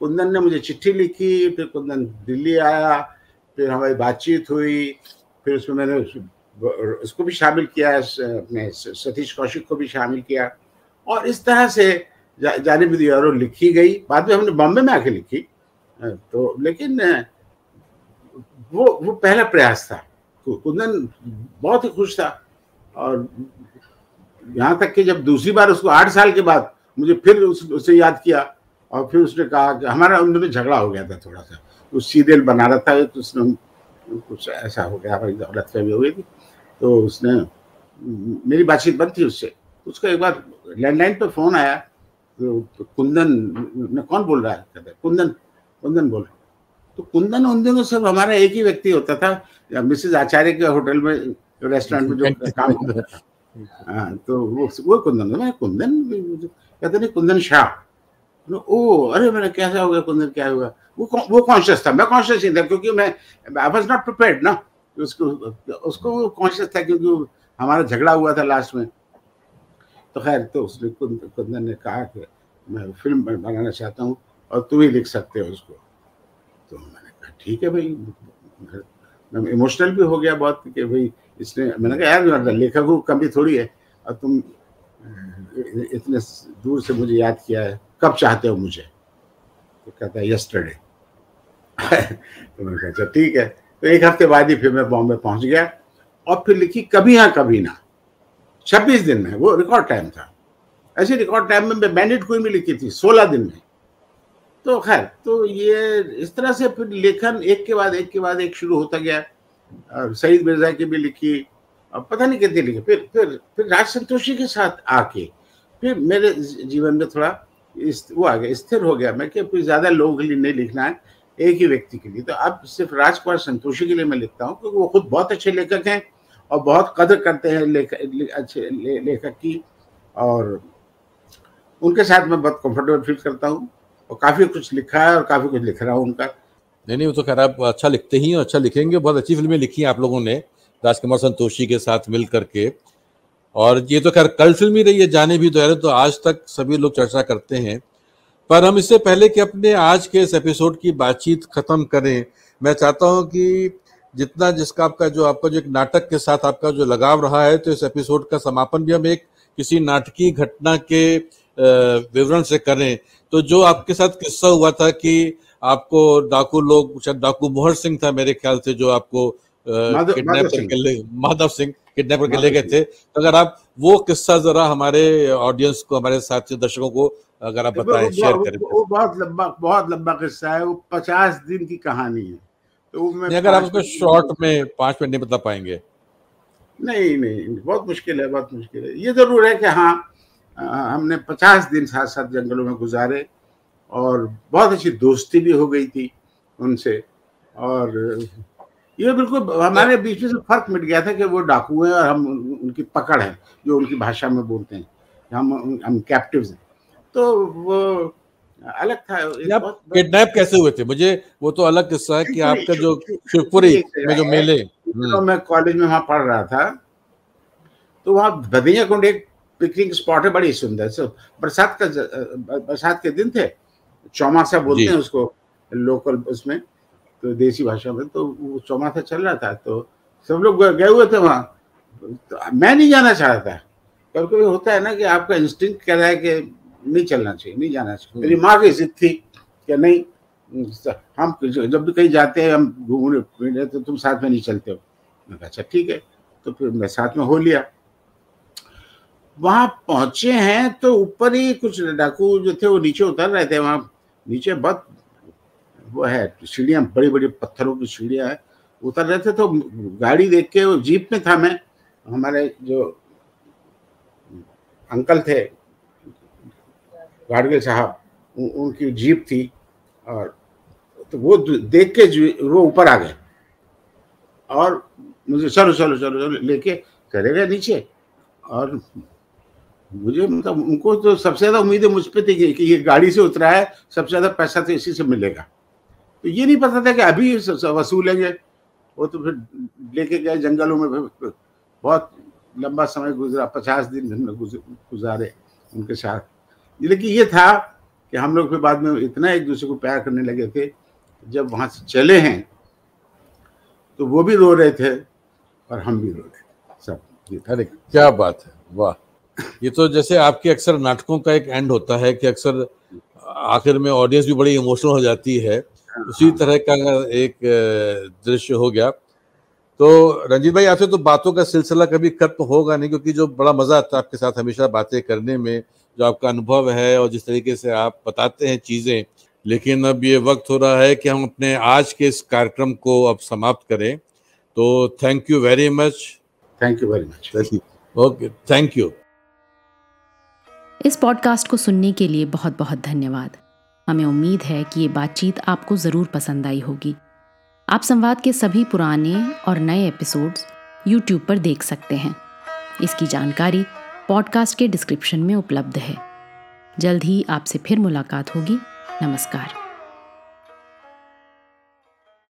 कुंदन ने मुझे चिट्ठी लिखी फिर कुंदन दिल्ली आया फिर हमारी बातचीत हुई फिर उसमें मैंने उसको भी शामिल किया अपने सतीश कौशिक को भी शामिल किया। और इस तरह से जा, जाने भी यारो लिखी गई। बाद में हमने बॉम्बे में आके लिखी तो लेकिन वो वो पहला प्रयास था। कुंदन बहुत ही खुश था। और यहाँ तक कि जब दूसरी बार उसको आठ साल के बाद मुझे फिर उस, उसे याद किया और फिर उसने कहा कि हमारा उन दोनों झगड़ा हो गया था थोड़ा सा। उस सीरियल बना रहा था तो उसने कुछ ऐसा हो गया हमारी गलत फहमी हो गई थी। तो उसने मेरी बातचीत बंद थी उससे। उसका एक बार लैंडलाइन पर फ़ोन आया तो, कुंदन ने कौन बोल रहा है? कहता कुंदन कुंदन बोल रहा तो कुंदन उन दिनों सब हमारा एक ही व्यक्ति होता था मिसेज आचार्य के होटल में रेस्टोरेंट में जो *laughs* काम करता था। हाँ तो वो वो कुंदन मैं कुंदन कहते नहीं, कुंदन शाह। ओ अरे मैंने कैसा हो गया, कुंदन, क्या हुआ? वो वो कॉन्शियस था, मैं कॉन्शियस नहीं था, क्योंकि मैं आई वाज नॉट प्रिपेयर्ड ना। उसको उसको कॉन्शियस था क्योंकि हमारा झगड़ा हुआ था लास्ट में। तो खैर तो उसने कुंदन ने कहा कि मैं फ़िल्म बनाना चाहता हूँ और तुम ही लिख सकते हो उसको। तो मैंने कहा, ठीक है भाई। मैं इमोशनल भी हो गया बहुत कि भाई, इसने, मैंने कहा, यार, लेखक को कमी थोड़ी है, और तुम इतने दूर से मुझे याद किया है। कब चाहते हो मुझे? तो कहता है यस्टरडे *laughs* तो मैंने कहा अच्छा ठीक है। तो एक हफ़्ते बाद ही फिर मैं बॉम्बे पहुँच गया और फिर लिखी, कभी हाँ कभी ना। छब्बीस दिन में, वो रिकॉर्ड टाइम था। ऐसे रिकॉर्ड टाइम में मैं बैंडिट क्वीन भी लिखी थी, सोलह दिन में। तो खैर तो ये इस तरह से फिर लेखन एक के बाद एक के बाद एक शुरू होता गया। और सईद मिर्ज़ा की भी लिखी पता नहीं कितनी लिखे। फिर फिर फिर राज संतोषी के साथ आके फिर मेरे जीवन में थोड़ा इस वो आ गया स्थिर हो गया मैं कि कोई ज़्यादा लोगों के लिए नहीं लिखना है एक ही व्यक्ति के लिए। तो अब सिर्फ़ राजकुमार संतोषी के लिए मैं लिखता हूँ क्योंकि वो खुद बहुत अच्छे लेखक हैं और बहुत कदर करते हैं लेखक अच्छे ले, लेखक की। और उनके साथ मैं बहुत कंफर्टेबल फील करता हूँ और काफ़ी कुछ लिखा है और काफ़ी कुछ लिख रहा हूँ उनका। नहीं नहीं वो तो खैर आप अच्छा लिखते ही और अच्छा लिखेंगे बहुत अच्छी फ़िल्में लिखी हैं आप लोगों ने। राजकुमार संतोषी के साथ मिल करके। और ये तो खैर कल फ़िल्म ही रही है, जाने भी दो तो आज तक सभी लोग चर्चा करते हैं। पर हम इससे पहले कि अपने आज के इस एपिसोड की बातचीत खत्म करें, मैं चाहता हूँ कि जितना जिसका आपका जो आपका जो एक नाटक के साथ आपका जो लगाव रहा है तो इस एपिसोड का समापन भी हम एक किसी नाटकीय घटना के विवरण से करें। तो जो आपके साथ किस्सा हुआ था कि आपको डाकू लोग, शायद डाकू मोहर सिंह था मेरे ख्याल से, जो आपको किडनैप माधव करके सिंह। ले माधव सिंह किडनैप करके ले गए थे। तो अगर आप वो किस्सा जरा हमारे ऑडियंस को हमारे साथी दर्शकों को अगर आप बताएँ शेयर करें वो बहुत लंबा बहुत लंबा किस्सा है। वो पचास दिन की कहानी है। तो मैं अगर आप उसको शॉर्ट में पाँच मिनट नहीं बता पाएँगे। नहीं नहीं बहुत मुश्किल है बहुत मुश्किल है। ये ज़रूर है कि हाँ हमने पचास दिन साथ साथ जंगलों में गुजारे और बहुत अच्छी दोस्ती भी हो गई थी उनसे। और ये बिल्कुल हमारे बीच में से फ़र्क मिट गया था कि वो डाकू हैं और हम उनकी पकड़ है जो उनकी भाषा में बोलते हैं। हम हम कैप्टिव्स हैं। तो वो अलग था। किडनैप कैसे हुए थे? मुझे वो तो अलग किस्सा है कि आपका जो शिवपुरी में जो मेले। तो मैं कॉलेज में वहाँ पढ़ रहा था। तो वहाँ भदैया कुंड एक पिकनिक स्पॉट है बड़ी सुंदर। सो बरसात का बरसात के दिन थे। चौमासा बोलते। हैं उसको लोकल उसमें। तो देसी भाषा में तो वो चौमासा चल रहा था तो सब लोग गए- हुए थे वहाँ। तो मैं नहीं जाना चाह रहा था। कभी कभी होता है ना कि आपका इंस्टिंक्ट कह रहा है कि नहीं चलना चाहिए, नहीं जाना चाहिए। मेरी माँ की जिद थी कि नहीं हम जब भी कहीं जाते हैं, हम घूमने फिरने तो तुम साथ में नहीं चलते हो। मैं कहा अच्छा ठीक है। तो फिर मैं साथ में हो लिया। वहाँ पहुँचे हैं तो ऊपर ही कुछ डाकू जो थे वो नीचे उतर रहे थे वहाँ। नीचे बहुत वो है, सीढ़ियाँ बड़ी बड़ी पत्थरों की सीढ़ियाँ है। उतर रहे थे तो गाड़ी देख के वो जीप में था मैं, हमारे जो अंकल थे, गाड़गिल साहब उनकी जीप थी और तो वो देख के वो ऊपर आ गए। और मुझे चलो चलो चलो चलो, लेके चले गए नीचे। और मुझे मतलब उनको तो सबसे ज़्यादा उम्मीद मुझ पर थी कि ये गाड़ी से उतरा है, सबसे ज़्यादा पैसा तो इसी से मिलेगा। तो ये नहीं पता था कि अभी वसूलेंगे वो तो फिर लेके गए जंगलों में बहुत लंबा समय गुजरा, पचास दिन हमने गुजारे उनके साथ। लेकिन ये था कि हम लोग फिर बाद में इतना एक दूसरे को प्यार करने लगे थे, जब वहाँ से चले हैं तो वो भी रो रहे थे और हम भी रो रहे थे। सब, ये था। क्या बात है, वाह। ये तो जैसे आपके अक्सर नाटकों का एक एंड होता है कि अक्सर आखिर में ऑडियंस भी बड़ी इमोशनल हो जाती है। उसी तरह का एक दृश्य हो गया। तो रंजीत भाई आपसे तो बातों का सिलसिला कभी खत्म होगा नहीं क्योंकि जो बड़ा मज़ा आता है आपके साथ हमेशा बातें करने में जो आपका अनुभव है और जिस तरीके से आप बताते हैं चीज़ें लेकिन अब ये वक्त हो रहा है कि हम अपने आज के इस कार्यक्रम को अब समाप्त करें। तो thank you very much thank you very much okay thank you इस पॉडकास्ट को सुनने के लिए बहुत बहुत धन्यवाद। हमें उम्मीद है कि ये बातचीत आपको ज़रूर पसंद आई होगी। आप संवाद के सभी पुराने और नए एपिसोड्स यूट्यूब पर देख सकते हैं। इसकी जानकारी पॉडकास्ट के डिस्क्रिप्शन में उपलब्ध है। जल्द ही आपसे फिर मुलाकात होगी। नमस्कार।